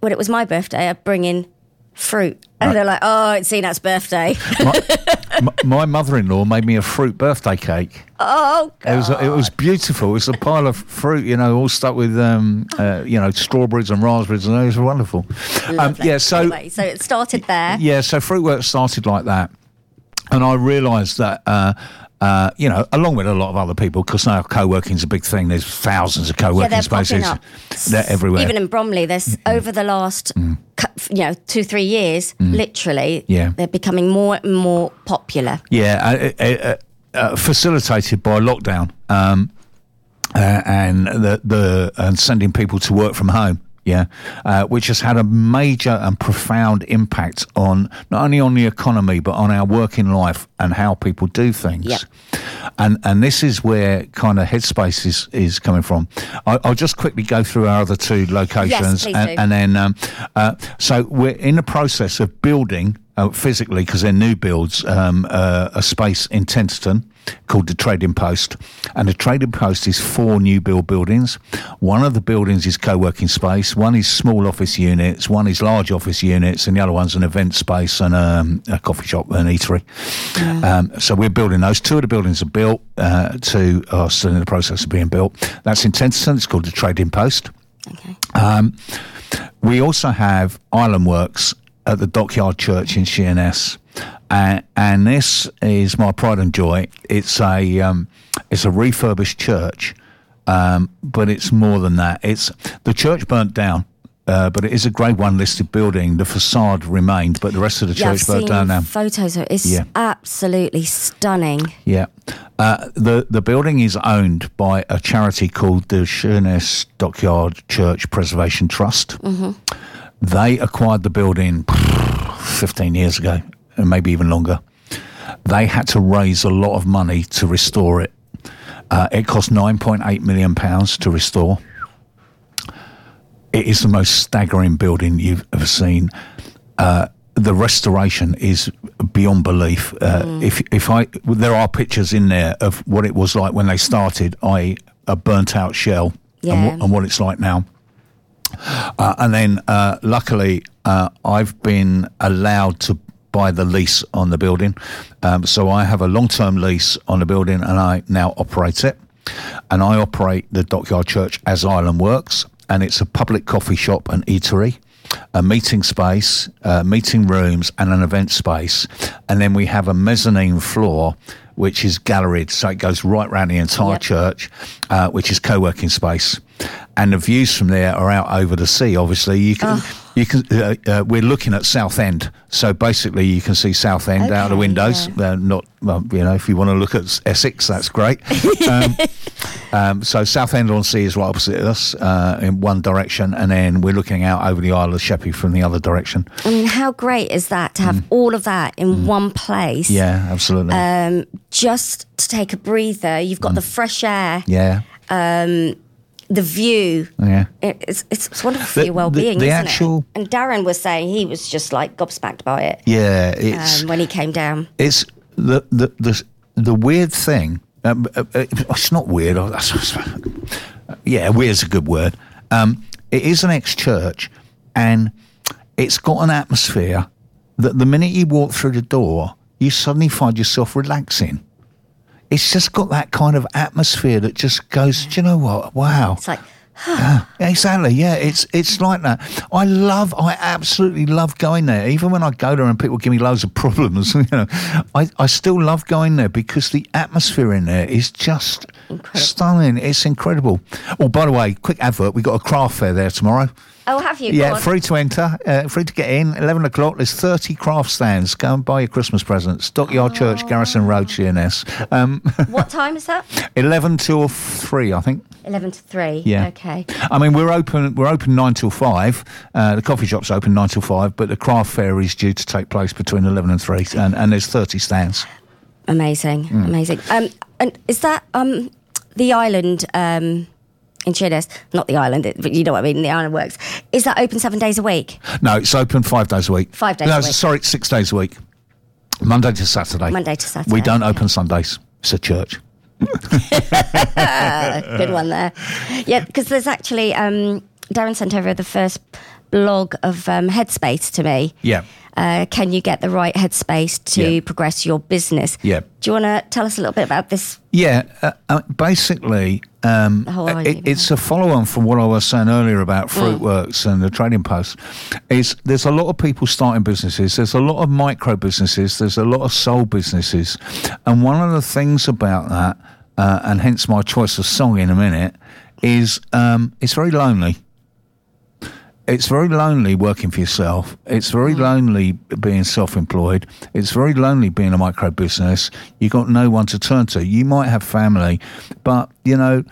When it was my birthday, I'd bring in fruit, and they're like, "Oh, it's Zeenat's birthday." my, my mother-in-law made me a fruit birthday cake. oh, It was it was beautiful. It was a pile of fruit, you know, all stuck with um, uh, you know strawberries and raspberries, and it was wonderful. Um, yeah, so anyway, so it started there. yeah, so Fruitworks started like that, and I realised that. Uh, uh, you know, along with a lot of other people, because now co-working is a big thing. There's thousands of co-working they're spaces. They're everywhere. Mm. Even in Bromley, there's over the last, cu- you know, two three years, literally, Mm. Yeah. they're becoming more and more popular. Yeah, uh, uh, uh, uh, facilitated by lockdown um, uh, and the the and sending people to work from home. Yeah, uh, which has had a major and profound impact on not only on the economy but on our working life and how people do things. Yep. And and this is where kind of Headspace is, is coming from. I, I'll just quickly go through our other two locations, please and, and then um, uh, so we're in the process of building uh, physically because they're new builds um, uh, a space in Tenterden called the Trading Post, and the Trading Post is four new build buildings. One of the buildings is co-working space, one is small office units, one is large office units, and the other one's an event space and um, a coffee shop and eatery. Um, so we're building those. Two of the buildings are built. Uh, two are still in the process of being built. That's in Tenterden. It's called the Trading Post. Um, we also have Island Works at the Dockyard Church in Sheerness, and, and this is my pride and joy. It's a um, it's a refurbished church, um, but it's more than that. It's the church burnt down. Uh, but it is a Grade One listed building. The facade remained, but the rest of the Yeah, church burnt down now. photos. Of it. It's Yeah. absolutely stunning. Yeah. Uh, the the building is owned by a charity called the Sheerness Dockyard Church Preservation Trust. They acquired the building 15 years ago, and maybe even longer. They had to raise a lot of money to restore it. Uh, it cost 9.8 million pounds to restore. It is the most staggering building you've ever seen. Uh, the restoration is beyond belief. Uh, If if I there are pictures in there of what it was like when they started, i.e., a burnt out shell, Yeah. and, what, and what it's like now. Uh, and then, uh, luckily, uh, I've been allowed to buy the lease on the building. Um, so I have a long term lease on the building and I now operate it. And I operate the Dockyard Church as Island Works. And it's a public coffee shop and eatery, a meeting space, uh, meeting rooms, and an event space. And then we have a mezzanine floor. Which is galleried, so it goes right round the entire Yep. church, uh, which is co-working space, and the views from there are out over the sea. Obviously, you can you can uh, uh, we're looking at Southend, so basically you can see Southend out the Okay, windows. Uh, not well, you know, if you want to look at Essex, that's great. um, um, so Southend on Sea is right opposite us uh, in one direction, and then we're looking out over the Isle of Sheppey from the other direction. I mean, how great is that to have all of that in one place? Mm. Yeah, absolutely. Um, just to take a breather. You've got the fresh air, Mm. yeah, the view. yeah. It- It's, it's, it's wonderful for The- your well-being, the isn't actual- it? And Darren was saying he was just like gobsmacked by it Yeah, it's um, when he came down. it's the the the, the weird thing. Um, uh, uh, it's not weird. oh, Yeah, weird's a good word. Um, it is an ex-church, and it's got an atmosphere that the minute you walk through the door, you suddenly find yourself relaxing. It's just got that kind of atmosphere that just goes. Do you know what? Wow. It's like, Yeah, exactly. Yeah, it's it's like that. I love, I absolutely love going there. Even when I go there and people give me loads of problems, you know, I, I still love going there because the atmosphere in there is just stunning. It's incredible. Oh, by the way, quick advert: we got a craft fair there tomorrow. Oh, have you? Yeah, free to enter, uh, free to get in. Eleven o'clock. There's thirty craft stands. Go and buy your Christmas presents. Dockyard Church, Garrison Road, GNS. Um, What time is that? Eleven till three, I think. 11 to 3. Yeah. Okay. I mean, we're open. We're open nine till five. Uh, the coffee shop's open nine till five, but the craft fair is due to take place between eleven and three, and, and there's thirty stands. Amazing, Mm. amazing. Um, and is that um, the island um, in Sheerness? Not the island, but you know what I mean. The island works. Is that open seven days a week? No, it's open five days a week. Five days No, a week. sorry, six days a week. Monday to Saturday. Monday to Saturday. We don't open Sundays. It's a church. Good one there. Yeah, because there's actually um, Darren sent over the first blog of um, Headspace to me. Yeah. Uh, can you get the right headspace to Yeah. progress your business? Yeah. Do you want to tell us a little bit about this? Yeah, uh, uh, basically, um, The whole idea it, it's a follow-on from what I was saying earlier about Mm. Fruitworks and the Trading Post. Is there's a lot of people starting businesses. There's a lot of micro businesses. There's a lot of sole businesses, and one of the things about that, uh, and hence my choice of song in a minute, is um, it's very lonely. It's very lonely working for yourself. It's very lonely being self-employed. It's very lonely being a micro business. You've got no one to turn to. You might have family, but you know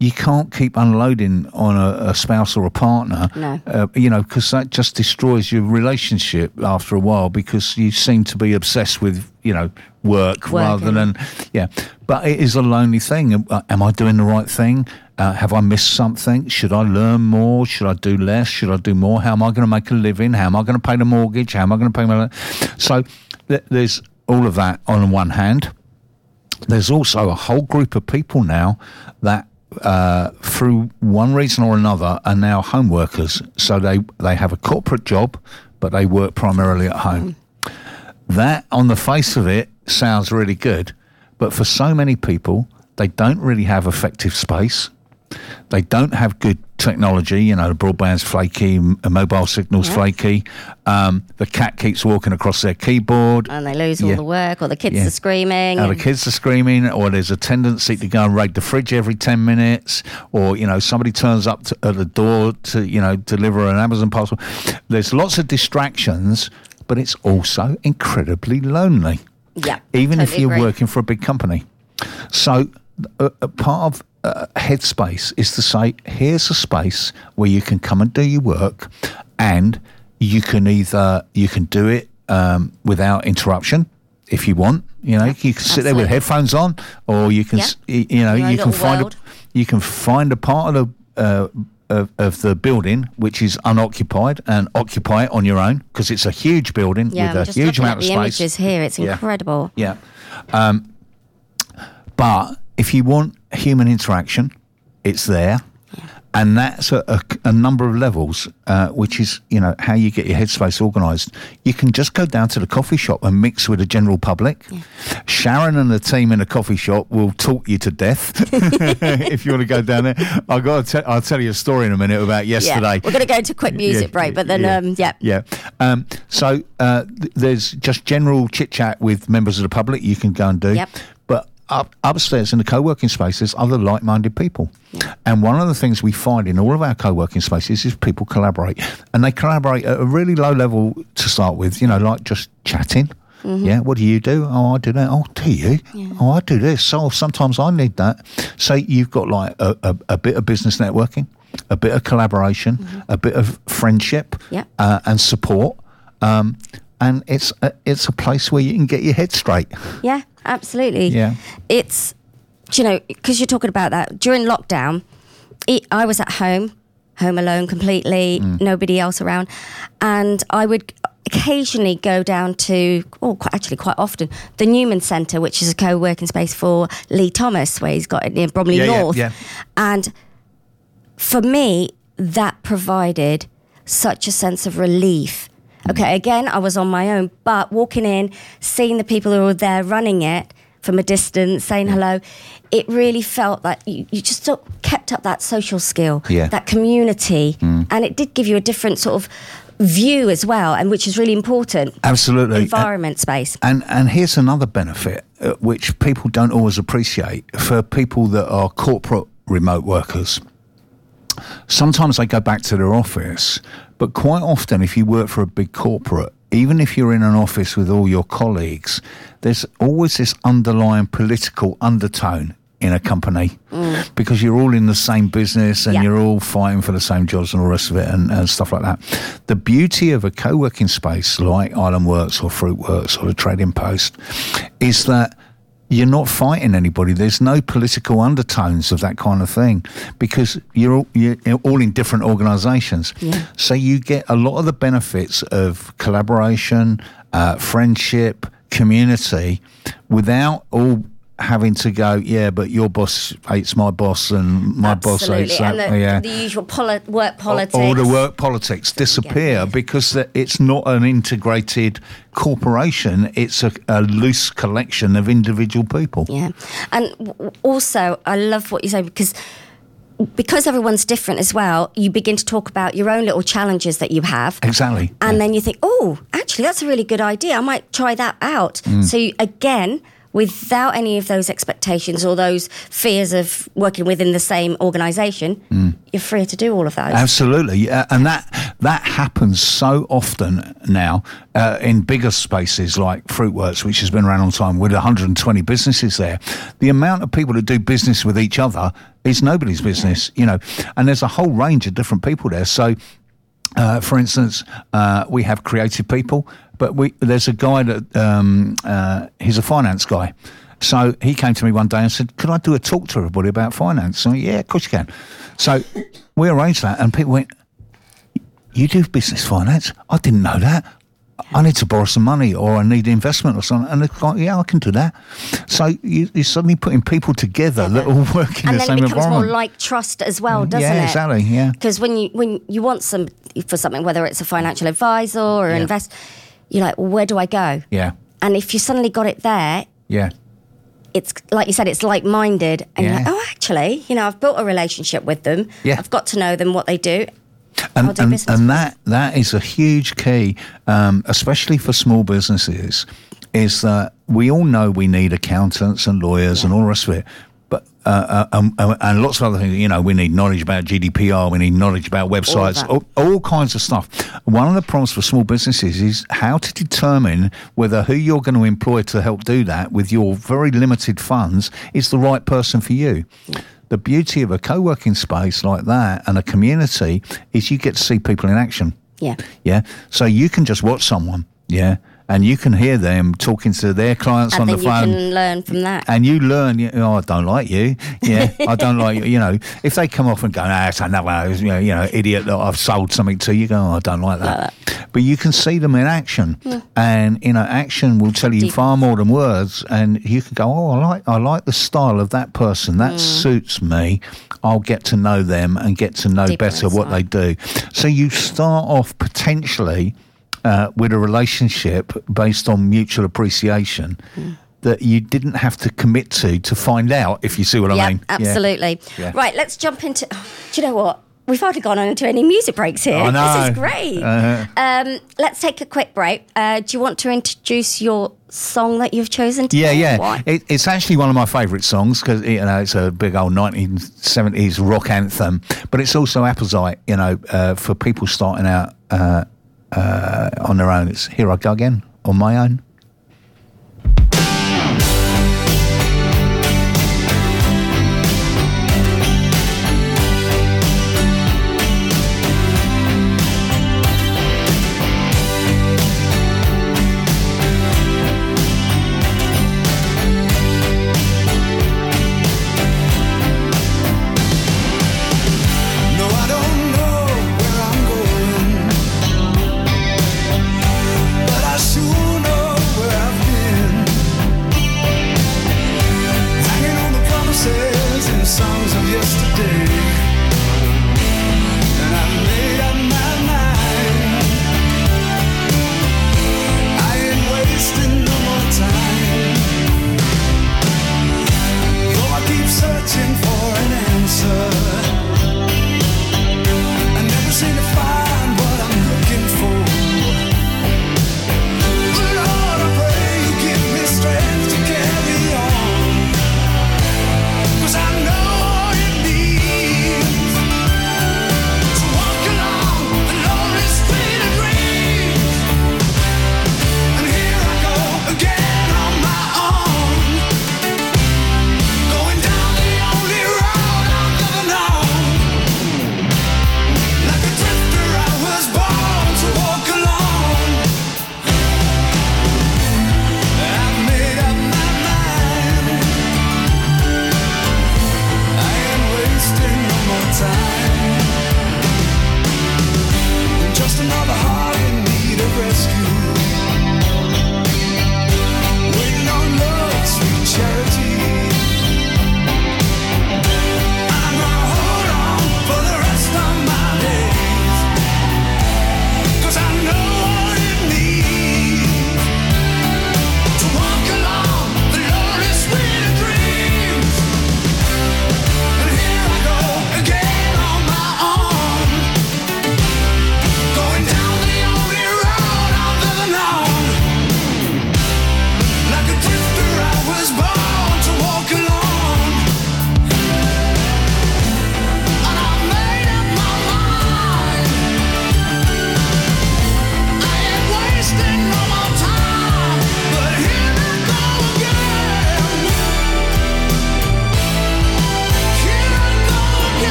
you can't keep unloading on a, a spouse or a partner. No. Uh, you know because that just destroys your relationship after a while because you seem to be obsessed with you know work rather than yeah. But it is a lonely thing. Uh, Am I doing the right thing? Uh, have I missed something? Should I learn more? Should I do less? Should I do more? How am I going to make a living? How am I going to pay the mortgage? How am I going to pay my? So th- there's all of that on one hand. There's also a whole group of people now that, uh, through one reason or another, are now home workers. So they they have a corporate job, but they work primarily at home. That, on the face of it, sounds really good, but for so many people, they don't really have effective space. They don't have good technology. You know, the broadband's flaky, uh, mobile signal's flaky. Um, the cat keeps walking across their keyboard. And they lose all the work, or the kids Yeah. are screaming. Now the kids are screaming, or there's a tendency to go and raid the fridge every ten minutes, or you know somebody turns up to, at the door to you know deliver an Amazon parcel. There's lots of distractions, but it's also incredibly lonely. Yeah, even if you're agree. working for a big company. So a, a part of uh, headspace is to say, here's a space where you can come and do your work, and you can either you can do it um, without interruption if you want. You know, you can sit there with headphones on, or you can, Yeah. you know, you can find a, you can find a part of the. Uh, of, of the building, which is unoccupied, and occupy it on your own because it's a huge building Yeah, I'm with a huge amount of the space. images here. It's Yeah. incredible. Yeah. Um, but if you want human interaction, it's there. And that's a, a, a number of levels, uh, which is, you know, how you get your headspace organised. You can just go down to the coffee shop and mix with the general public. Sharon and the team in the coffee shop will talk you to death if you want to go down there. I got tell, I'll tell you a story in a minute about yesterday. Yeah, we're going to go to a quick music Yeah, break, but then, yeah, um, yeah. yeah. Um, so uh, th- there's just general chit chat with members of the public you can go and do. Yep. Up, upstairs in the co-working spaces, other like-minded people. And one of the things we find in all of our co-working spaces is people collaborate, and they collaborate at a really low level to start with. You know, like just chatting. Mm-hmm. Yeah, what do you do? Oh, I do that. Oh, do you? Oh, I do this. So sometimes I need that. So you've got like a, a, a bit of business networking, a bit of collaboration, a bit of friendship, Mm-hmm. Yeah. uh, and support. Um, and it's a, it's a place where you can get your head straight. Yeah, absolutely. Yeah. It's, you know, because you're talking about that during lockdown, it, I was at home, home alone completely, Mm. nobody else around. And I would occasionally go down to, oh, quite, actually quite often, the Newman Centre, which is a co working space for Lee Thomas, where he's got it near Bromley Yeah, yeah, North. yeah. And for me, that provided such a sense of relief. Okay, again, I was on my own, but walking in, seeing the people who were there running it from a distance, saying hello, it really felt that you, you just sort of kept up that social skill, Yeah. that community, and it did give you a different sort of view as well, and which is really important. Absolutely. Environment space. And and here's another benefit uh, which people don't always appreciate for people that are corporate remote workers. Sometimes they go back to their office, but quite often, if you work for a big corporate, even if you're in an office with all your colleagues, there's always this underlying political undertone in a company mm. because you're all in the same business and Yeah. you're all fighting for the same jobs and all the rest of it and, and stuff like that. The beauty of a co working space like Island Works or Fruit Works or the Trading Post is that you're not fighting anybody. There's no political undertones of that kind of thing because you're all, you're all in different organisations. Yeah. So you get a lot of the benefits of collaboration, uh, friendship, community, without all having to go. Yeah, but your boss hates my boss, and my boss Absolutely. hates that. and the, yeah. the usual poli- work politics. All the work politics disappear because it's not an integrated corporation. It's a, a loose collection of individual people. Yeah, and also I love what you say because because everyone's different as well. You begin to talk about your own little challenges that you have, Exactly. and then you think, oh, actually, that's a really good idea. I might try that out. Mm. So you, again. Without any of those expectations or those fears of working within the same organisation, Mm. you're free to do all of those. Absolutely, yeah, and that that happens so often now uh, in bigger spaces like Fruitworks, which has been around a long time, with 120 businesses there. The amount of people that do business with each other is nobody's business, you know, and there's a whole range of different people there. So. Uh, for instance, uh, we have creative people, but we there's a guy that um, uh, he's a finance guy. So he came to me one day and said, "Could I do a talk to everybody about finance?" So yeah, of course you can. So we arranged that, and people went, "You do business finance? I didn't know that. I need to borrow some money, or I need investment, or something." And they're like, "Yeah, I can do that." So you, you're suddenly putting people together that all work in and the then same it becomes more like trust as well, doesn't yeah, it? exactly. Yeah. Because when you when you want some for something, whether it's a financial advisor or Yeah. invest, you're like, well, where do I go? Yeah. And if you suddenly got it there, Yeah. it's like you said, it's like minded, and you're like, oh, actually, you know, I've built a relationship with them. Yeah. I've got to know them, what they do. and, do and, and that that is a huge key, um, especially for small businesses, is that we all know we need accountants and lawyers and all the rest of it. Uh, uh, um, uh, and lots of other things, you know, we need knowledge about GDPR, we need knowledge about websites, that. all, all kinds of stuff. One of the problems for small businesses is how to determine whether who you're going to employ to help do that with your very limited funds is the right person for you. The beauty of a co-working space like that and a community is you get to see people in action. Yeah. Yeah. So you can just watch someone. Yeah. And you can hear them talking to their clients on the you phone. can learn from that. And you learn, you oh, I don't like you. Yeah, I don't like you. You know, if they come off and go, nah, it's another you know, you know, idiot that I've sold something to, you go, oh, I don't like that. But you can see them in action, hmm. and you know, action will tell you Deep. far more than words. And you can go, oh, I like, I like the style of that person. That hmm. suits me. I'll get to know them and get to know Deeper better what they do. So you start off potentially uh, with a relationship based on mutual appreciation that you didn't have to commit to to find out if you see what I mean. Absolutely. Yeah. Right, let's jump into. Do you know what? We've hardly gone on into any music breaks here. I know. This is great. Uh-huh. Um, let's take a quick break. Uh, do you want to introduce your song that you've chosen today? Yeah, yeah. It, it's actually one of my favourite songs because you know it's a big old 1970s rock anthem, but it's also apposite, you know, uh, for people starting out uh, uh, on their own. It's "Here I Go Again" on my own.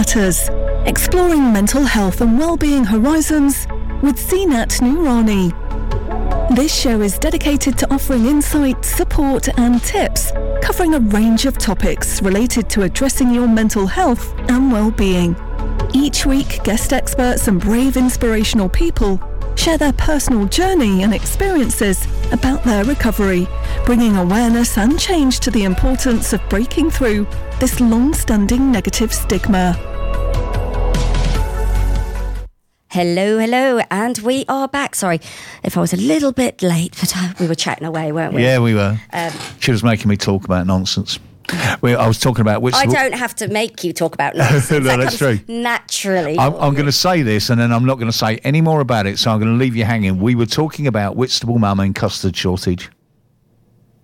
Matters, exploring mental health and well-being horizons with Zeenat Noorani. This show is dedicated to offering insight, support and tips covering a range of topics related to addressing your mental health and well-being. Each week, guest experts and brave inspirational people share their personal journey and experiences about their recovery, bringing awareness and change to the importance of breaking through this long-standing negative stigma. Hello, hello, and we are back. Sorry if I was a little bit late, but uh, we were chatting away, weren't we? Yeah, we were. Um, she was making me talk about nonsense. We, I was talking about which. I don't have to make you talk about nonsense. No, that that's true. Naturally. I'm, I'm going to say this, and then I'm not going to say any more about it. So I'm going to leave you hanging. We were talking about Whitstable Mum and custard shortage.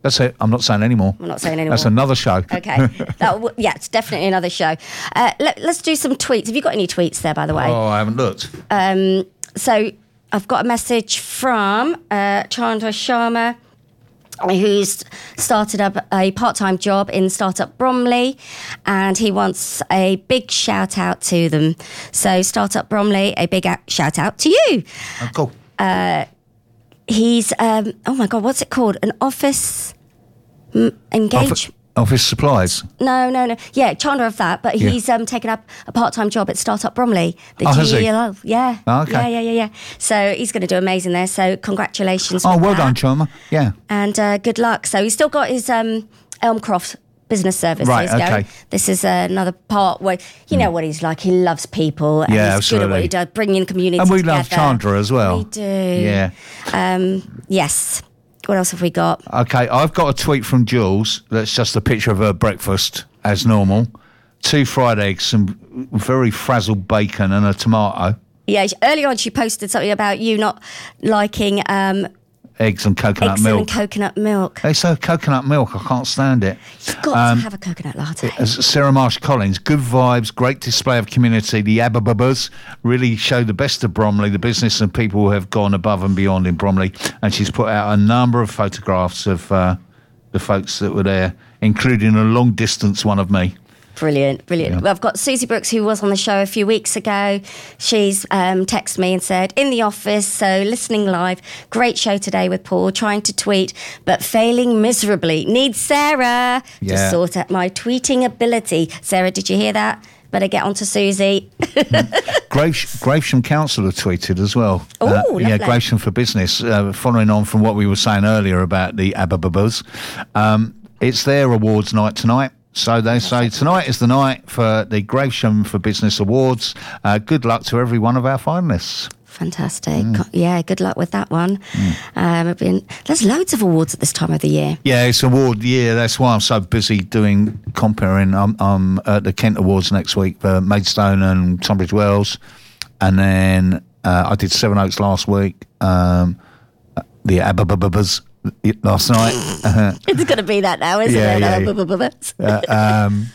That's it. I'm not saying any more. I'm not saying any That's another show. Okay. that w- yeah, it's definitely another show. Uh, let, us do some tweets. Have you got any tweets there, by the way? Oh, I haven't looked. Um, so I've got a message from uh, Chandra Sharma. Who's started up a part time job in Startup Bromley and he wants a big shout out to them. So, Startup Bromley, a big out- shout out to you. Oh, cool. He's, um, oh my God, what's it called? An office m- engage. Office, office supplies. No, no, no. Yeah, Chandra of that, but Yeah. he's um, taken up a part-time job at Startup Bromley. The Oh, has he? Yeah. Oh, okay. Yeah, yeah, yeah, yeah. So he's going to do amazing there. So congratulations. Oh, well that. done, Chandra. Yeah. And uh, good luck. So he's still got his um, Elmcroft business services Right, okay. Hmm. This is uh, another part where you know what he's like. He loves people. And Yeah, he's good at what he does, bringing community And we together. love Chandra as well. We do. Yeah. Um, yes. What else have we got? Okay, I've got a tweet from Jules that's just a picture of her breakfast as normal. Two fried eggs, some very frazzled bacon, and a tomato. Yeah, early on she posted something about you not liking um, Eggs and coconut eggs milk. and coconut milk. they say coconut milk. I can't stand it. You've got Um, to have a coconut latte. Sarah Marsh Collins, good vibes, great display of community. The Abababas really show the best of Bromley, the business and people who have gone above and beyond in Bromley. And she's put out a number of photographs of uh, the folks that were there, including a long distance one of me. Brilliant, brilliant. Yeah. Well, I've got Susie Brooks, who was on the show a few weeks ago. She's um, texted me and said, in the office, so listening live. Great show today with Paul, trying to tweet, but failing miserably. Need Sarah to sort out my tweeting ability. Sarah, did you hear that? better get on to Susie. Graves, Gravesham Council have tweeted as well. Uh, yeah. Gravesham for Business, uh, following on from what we were saying earlier about the Abababas. Um, it's their awards night tonight. So they say tonight is the night for the Gravesham for Business Awards. Uh, good luck to every one of our finalists. Fantastic. Yeah, good luck with that one. Um, been, there's loads of awards at this time of the year. Yeah, it's award year. That's why I'm so busy doing comparing. I'm, I'm at the Kent Awards next week for Maidstone and Tunbridge Wells, and then uh, I did Sevenoaks last week. Um, the Abababas last night. Uh, It's going to be that now, isn't Yeah, it? yeah, Uh, um,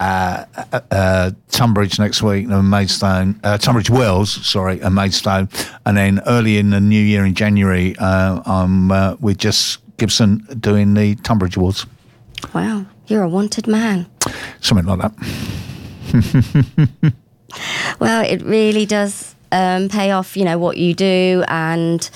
uh, uh, uh, Tunbridge next week and Maidstone, uh, Tunbridge Wells, sorry, and Maidstone, and then early in the new year in January, uh, I'm uh, with Jess Gibson doing the Tunbridge Awards, Wow, you're a wanted man. something like that. Well, it really does um, pay off, you know, what you do and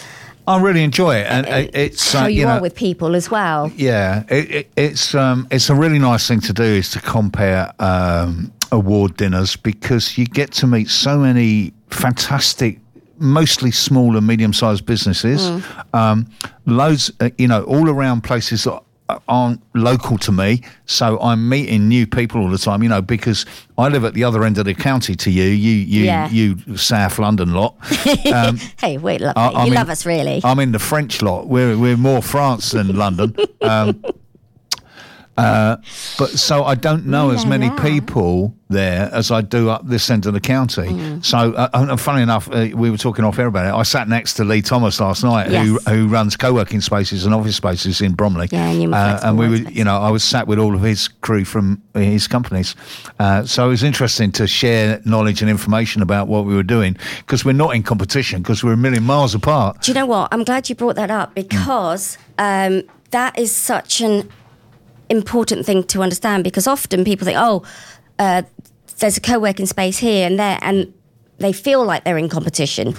I really enjoy it, and it, it's how uh, you, you know, are with people as well. Yeah, it, it, it's um, it's a really nice thing to do is to compare um, award dinners because you get to meet so many fantastic. Mostly small and medium-sized businesses, um, loads, uh, you know, all around places that aren't local to me. So I'm meeting new people all the time, you know, because I live at the other end of the county to you, you, you, Yeah. you South London lot. Hey, wait, lovely. I- you in- love us, really. I'm in the French lot. We're we're more France than London. Um, uh, but so I don't know as many people there as I do up this end of the county. Mm. So, uh, and funny enough, uh, we were talking off air about it. I sat next to Lee Thomas last night, who Yes. who runs co-working spaces and office spaces in Bromley. Yeah, and you uh, and we were, you know, I was sat with all of his crew from his companies. Uh, so it was interesting to share knowledge and information about what we were doing because we're not in competition because we're a million miles apart. Do you know what? I'm glad you brought that up because um, that is such an important thing to understand because often people think, oh, uh, there's a co working space here and there, and they feel like they're in competition.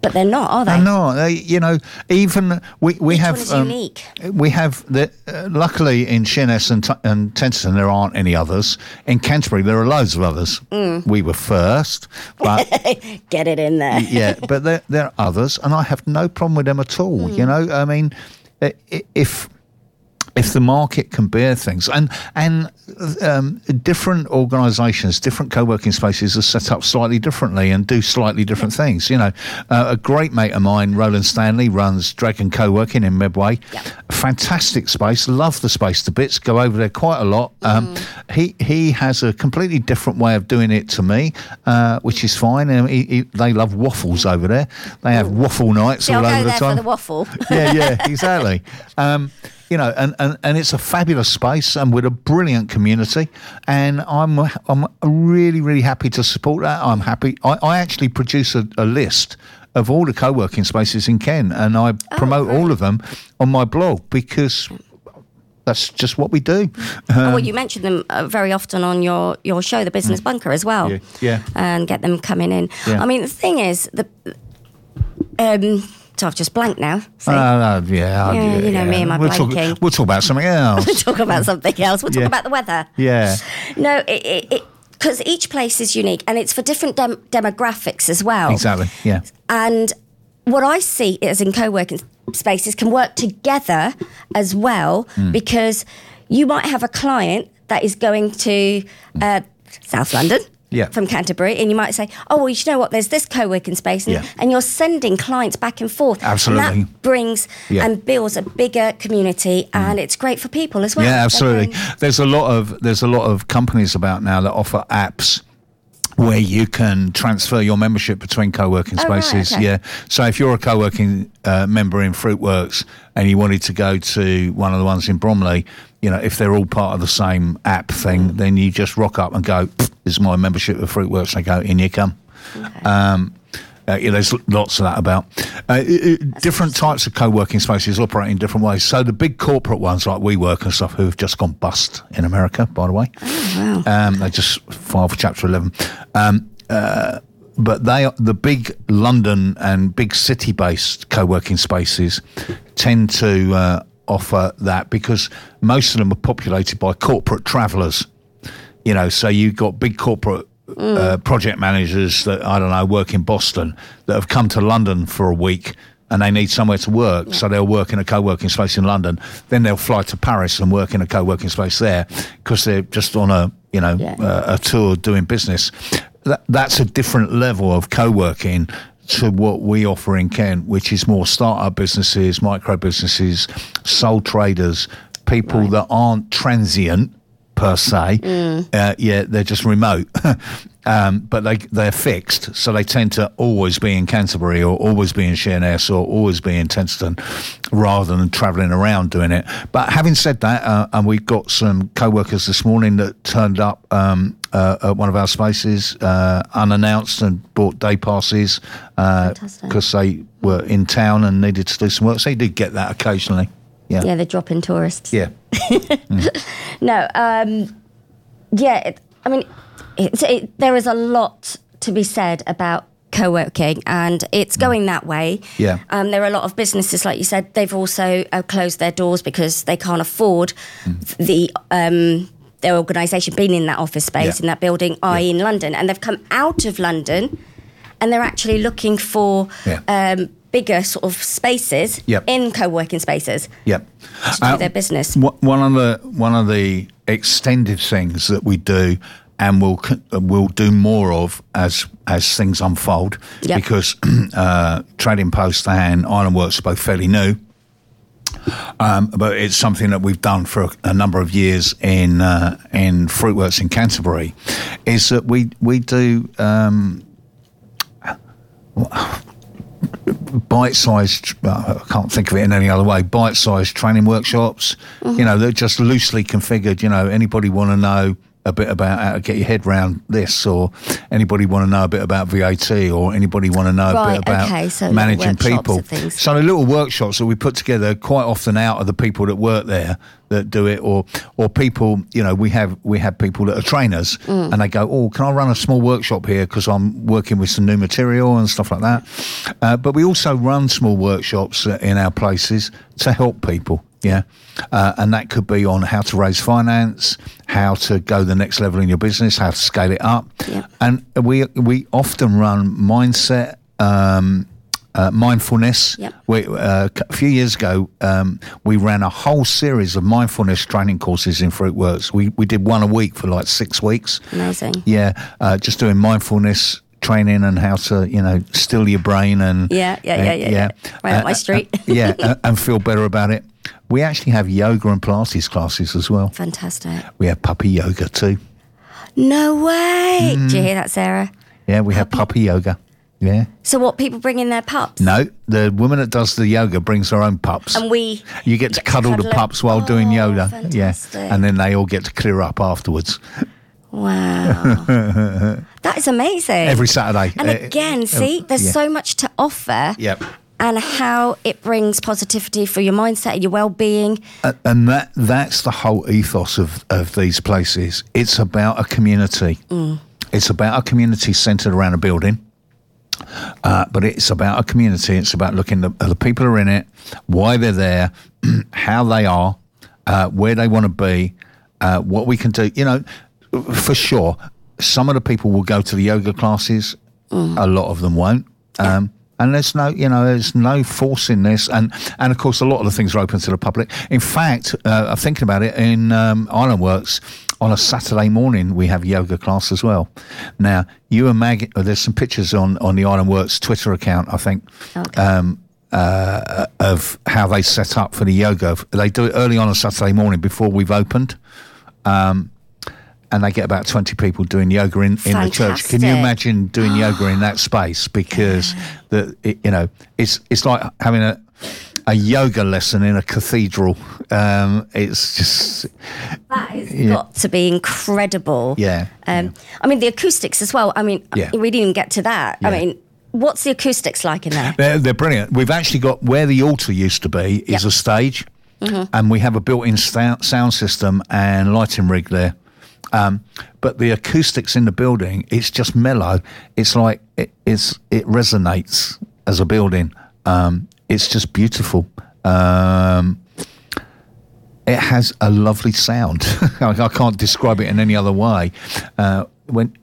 But they're not, are they? No, uh, you know, even we we Each have um, unique. We have the uh, luckily in Sheerness and, T- and Tenterden there aren't any others. In Canterbury there are loads of others. Mm. We were first, but Get it in there. yeah, but there there are others, and I have no problem with them at all. Hmm. You know, I mean, if if the market can bear things and and um, different organisations, different co-working spaces are set up slightly differently and do slightly different things. You know, uh, a great mate of mine, Roland Stanley, runs Dragon Co-working in Medway. Yep. Fantastic space, love the space to bits. Go over there quite a lot. Um, Mm. he he has a completely different way of doing it to me, uh, which is fine. Um, he, he, they love waffles over there. They have waffle nights See, all I'll over go the there time for the waffle. yeah, yeah, exactly. Um, you know, and, and, and it's a fabulous space and with a brilliant community. And I'm I'm really really happy to support that. I'm happy. I, I actually produce a, a list of all the co-working spaces in Kent, and I promote all of them on my blog because that's just what we do. Oh, well, you mention them uh, very often on your, your show, The Business Bunker, as well. Mm. Yeah, yeah. And get them coming in. Yeah. I mean, the thing is, the um, so I've just blanked now. So Uh, yeah, Yeah, you know me and my we'll talk, blanking. we'll talk about something else. We'll talk about something else. We'll talk Yeah. about the weather. yeah, No, it because each place is unique and it's for different dem- demographics as well. exactly. Yeah, And what I see is in co-working spaces can work together as well Hmm. because you might have a client that is going to uh, South London. Yeah. From Canterbury, and you might say, "Oh, well, you know what? There's this co-working space," and, Yeah. and you're sending clients back and forth. Absolutely. and that brings Yeah. and builds a bigger community, and it's great for people as well. Yeah, absolutely. can- There's a lot of there's a lot of companies about now that offer apps where you can transfer your membership between co-working Oh, right, spaces. okay. Yeah. So if you're a co-working uh, member in Fruitworks and you wanted to go to one of the ones in Bromley, you know, if they're all part of the same app thing, then you just rock up and go, "This is my membership of Fruitworks." They go, "In you come." Um, uh, yeah, there's lots of that about. Uh, different types of co-working spaces operate in different ways. So the big corporate ones like WeWork and stuff, who have just gone bust in America, by the way. Oh, Um, they just filed for Chapter 11. Um, uh, but they, the big London and big city-based co-working spaces tend to uh, offer that because most of them are populated by corporate travellers You know, so you've got big corporate uh, project managers that I don't know work in Boston that have come to London for a week. And they need somewhere to work, so they'll work in a co-working space in London. Then they'll fly to Paris and work in a co-working space there because they're just on a you know Yeah. uh, a tour doing business. That, that's a different level of co-working to what we offer in Kent, which is more startup businesses, micro businesses, sole traders, people that aren't transient per se. Uh, yeah, they're just remote. Um, but they they're fixed, so they tend to always be in Canterbury or always be in Sheerness or always be in Tenterden, rather than travelling around doing it. But having said that, uh, and we got some co-workers this morning that turned up um, uh, at one of our spaces uh, unannounced and bought day passes because they were in town and needed to do some work. So you did get that occasionally. Yeah. Yeah, they're dropping tourists. Yeah. No, um, yeah, it, I mean, it's, it, there is a lot to be said about co-working and it's going that way Yeah. um, there are a lot of businesses like you said they've also uh, closed their doors because they can't afford the um, their organisation being in that office space Yeah. in that building i.e. Yeah. in london and they've come out of london and they're actually looking for Yeah. um, bigger sort of spaces Yep. in co-working spaces Yep. to do their business One of the one of the extended things that we do, and we'll we'll do more of as as things unfold, Yep. because uh, Trading Post and Island Works are both fairly new. Um, but it's something that we've done for a, a number of years in uh, in Fruitworks in Canterbury. Is that we we do um, bite-sized. well, I can't think of it in any other way. Bite-sized training workshops. You know, they're just loosely configured. You know, anybody want to know a bit about how to get your head round this, or anybody want to know a bit about VAT, or anybody want to know a bit about okay, so managing people. So the little workshops that we put together quite often out of the people that work there that do it, or or people, you know, we have we have people that are trainers, Mm. and they go, "Oh, can I run a small workshop here because I'm working with some new material and stuff like that." Uh, but we also run small workshops uh, in our places to help people. Yeah, uh, and that could be on how to raise finance, how to go the next level in your business, how to scale it up, Yeah. and we we often run mindset. Um, uh, mindfulness. Yep. We, uh, a few years ago, um, we ran a whole series of mindfulness training courses in Fruitworks. We we did one a week for like six weeks. amazing Yeah, uh, just doing mindfulness training and how to you know still your brain and Yeah, yeah, yeah, yeah, yeah. Right up my street. uh, yeah, uh, and feel better about it. We actually have yoga and Pilates classes as well. fantastic We have puppy yoga too. No way. Mm. Do you hear that, Sarah? Yeah, we have puppy yoga. Yeah. So what? People bring in their pups. No, the woman that does the yoga brings her own pups. And we. You get to get to cuddle the cuddle 'em. pups while doing Oh, yoga. fantastic. Yeah. And then they all get to clear up afterwards Wow. that is amazing. every Saturday. and Uh, again, see, there's yeah. so much to offer. Yep. And how it brings positivity for your mindset and your well-being. A- And that that's the whole ethos of, of these places. It's about a community. Mm. It's about a community centered around a building. Uh, but it's about a community. It's about looking at the, the people who are in it, why they're there, how they are, uh, where they want to be, uh, what we can do. You know, for sure, some of the people will go to the yoga classes. A lot of them won't. Um, and there's no, you know, there's no force in this, and and of course, a lot of the things are open to the public. In fact, uh, I'm thinking about it in um, Islandworks on a Saturday morning we have yoga class as well. Now, you and Mag, uh, there's some pictures on on the Islandworks Twitter account, I think, Okay. um, uh, of how they set up for the yoga. They do it early on a Saturday morning before we've opened. Um, and they get about 20 people doing yoga in, in the church. Can you imagine doing yoga in that space? Because the it, you know it's it's like having a a yoga lesson in a cathedral. Um, it's just That has Yeah. got to be incredible. yeah. Um, I mean, the acoustics as well. I mean, Yeah. we didn't even get to that. I mean, what's the acoustics like in there? They're, they're brilliant. We've actually got where the altar used to be is Yep. Mm-hmm. a stage, and we have a built-in sound system and lighting rig there. Um, but the acoustics in the building, it's just mellow. It's like it, it's it resonates as a building. Um, it's just beautiful. Um, it has a lovely sound. I, can't describe it in any other way. Uh, when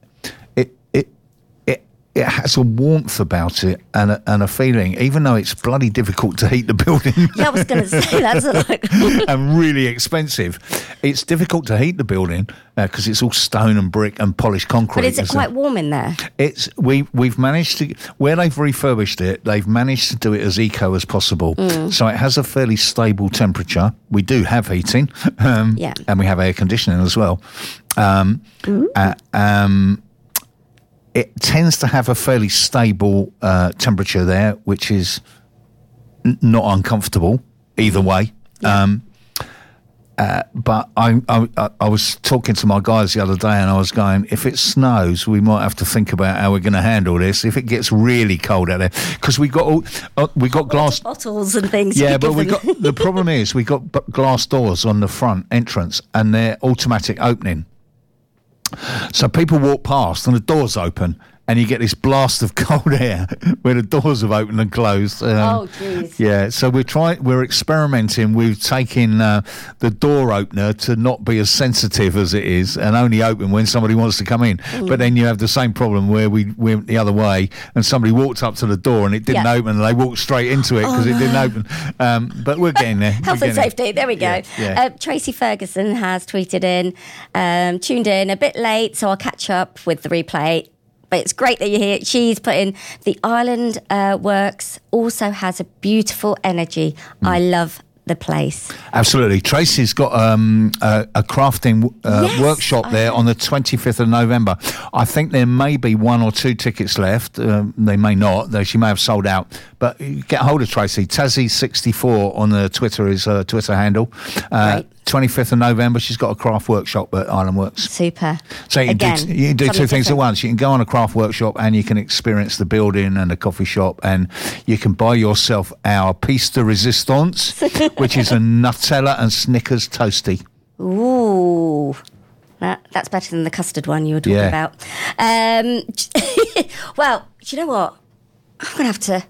it it has a warmth about it and a, and a feeling, even though it's bloody difficult to heat the building. Yeah, I was going to say that's like. and really expensive. It's difficult to heat the building because it's all stone and brick and polished concrete. But is it quite warm in there? It's we we've managed to where they've refurbished it. They've managed to do it as eco as possible, Mm. so it has a fairly stable temperature. We do have heating, um, Yeah. and we have air conditioning as well. Um, Mm. uh, um, it tends to have a fairly stable uh, temperature there, which is n- not uncomfortable either way. Um, uh, but I, I, I- I was talking to my guys the other day, and I was going, if it snows, we might have to think about how we're going to handle this. If it gets really cold out there, because we got all, uh, we got glass. Bottles and things. Yeah, but we got the problem is we got glass doors on the front entrance, and they're automatic opening. So people walk past, and the doors open, and you get this blast of cold air where the doors have opened and closed. Um, Oh, jeez. Yeah, so we're trying, we're experimenting with taking uh, the door opener to not be as sensitive as it is, and only open when somebody wants to come in. Mm. But then you have the same problem where we went the other way, and somebody walked up to the door and it didn't Yeah. open, and they walked straight into it because it didn't open. Um, but we're getting there. Health and getting there. safety. There we go. Yeah, yeah. Uh, Tracy Ferguson has tweeted in, um, tuned in a bit late, so I'll catch up with the replay. But it's great that you're here. She's put in the Island uh, Works also has a beautiful energy. Hmm. I love the place. Absolutely. Tracy's got um, a, a crafting uh, Yes, workshop I there on the 25th of November. I think there may be one or two tickets left. Um, they may not, though she may have sold out. But get hold of Tracy. Tazzy64 on the Twitter is her Twitter handle. Uh, Right. 25th of November, she's got a craft workshop at Island Works. Super. So you can Again, do, you can do two things at once. You can go on a craft workshop and you can experience the building and the coffee shop, and you can buy yourself our piece de resistance, which is a Nutella and Snickers toasty. Ooh. That, that's better than the custard one you were talking Yeah. about. Um, well, do you know what? I'm going to have to.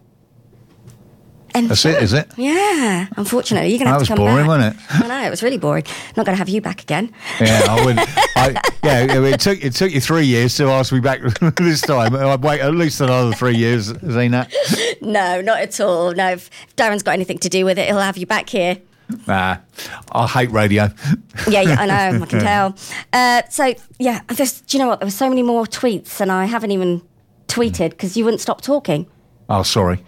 End That's it, it? Yeah, unfortunately, you're going to That have to was come boring, back. wasn't it? I know, it was really boring. Not going to have you back again. Yeah, I would. I, yeah, it took it took you three years to ask me back this time. I'd wait at least another three years, Zena. No, not at all. No, if Darren's got anything to do with it, he'll have you back here. Nah, I hate radio. Yeah, yeah, I know, I can tell. Uh, so, yeah, there's, do you know what? There were so many more tweets, and I haven't even tweeted because you wouldn't stop talking. Oh, sorry.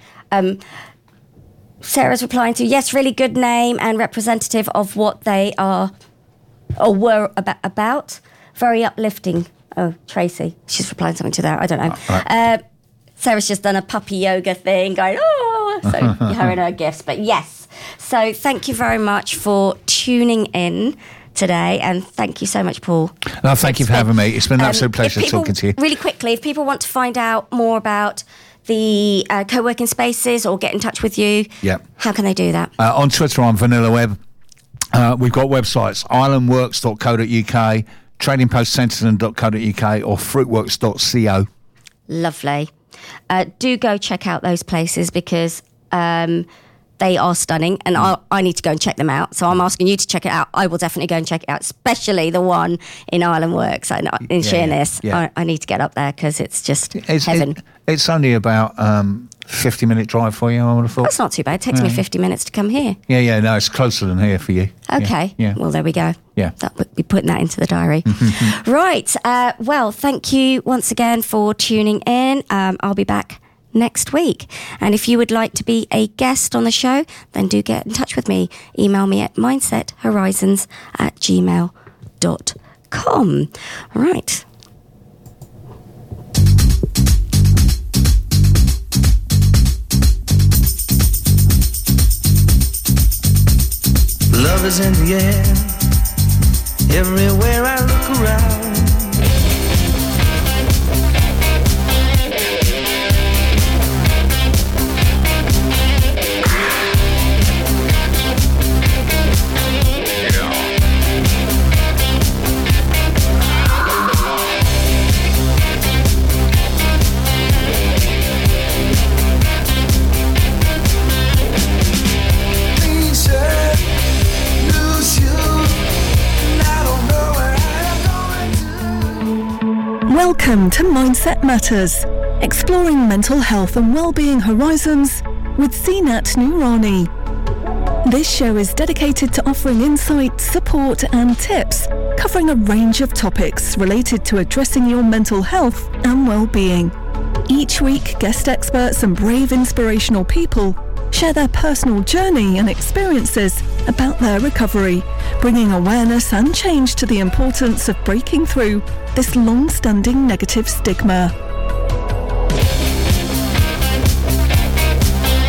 Sarah's replying to, yes, really good name and representative of what they are or were ab- about. Very uplifting. Oh, Tracy. She's replying something to that. I don't know. right. Uh, Sarah's just done a puppy yoga thing, going, oh, so her and her gifts. But yes. So thank you very much for tuning in today. And thank you so much, Paul. No, thank you for having me. It's been an Um, absolute pleasure people- talking to you. Really quickly, if people want to find out more about the uh, co-working spaces or get in touch with you, Yep. how can they do that? Uh, on Twitter, I'm Vanilla Web. Uh, we've got websites islandworks.co.uk, tradingposttenterden.co.uk, or fruitworks.co. Lovely. Uh, do go check out those places because um, they are stunning and I, I need to go and check them out. So I'm asking you to check it out. I will definitely go and check it out, especially the one in Island Works in, in Yeah, Sheerness. yeah. I, I need to get up there because it's just It's, heaven. it- it's only about um, 50 minute drive for you, I would have thought. That's not too bad. It takes me 50 minutes to come here. Yeah, yeah, no, it's closer than here for you. Yeah, Okay. Yeah. Well, there we go. Yeah. That would be putting that into the diary. right. Uh, well, thank you once again for tuning in. Um, I'll be back next week. And if you would like to be a guest on the show, then do get in touch with me. Email me at mindsethorizons at gmail.com. Right. Love is in the air. Everywhere I look around. Welcome to Mindset Matters, exploring mental health and well-being horizons with Zeenat Noorani. This show is dedicated to offering insight, support and tips covering a range of topics related to addressing your mental health and well-being. Each week, guest experts and brave inspirational people share their personal journey and experiences about their recovery, bringing awareness and change to the importance of breaking through this long-standing negative stigma.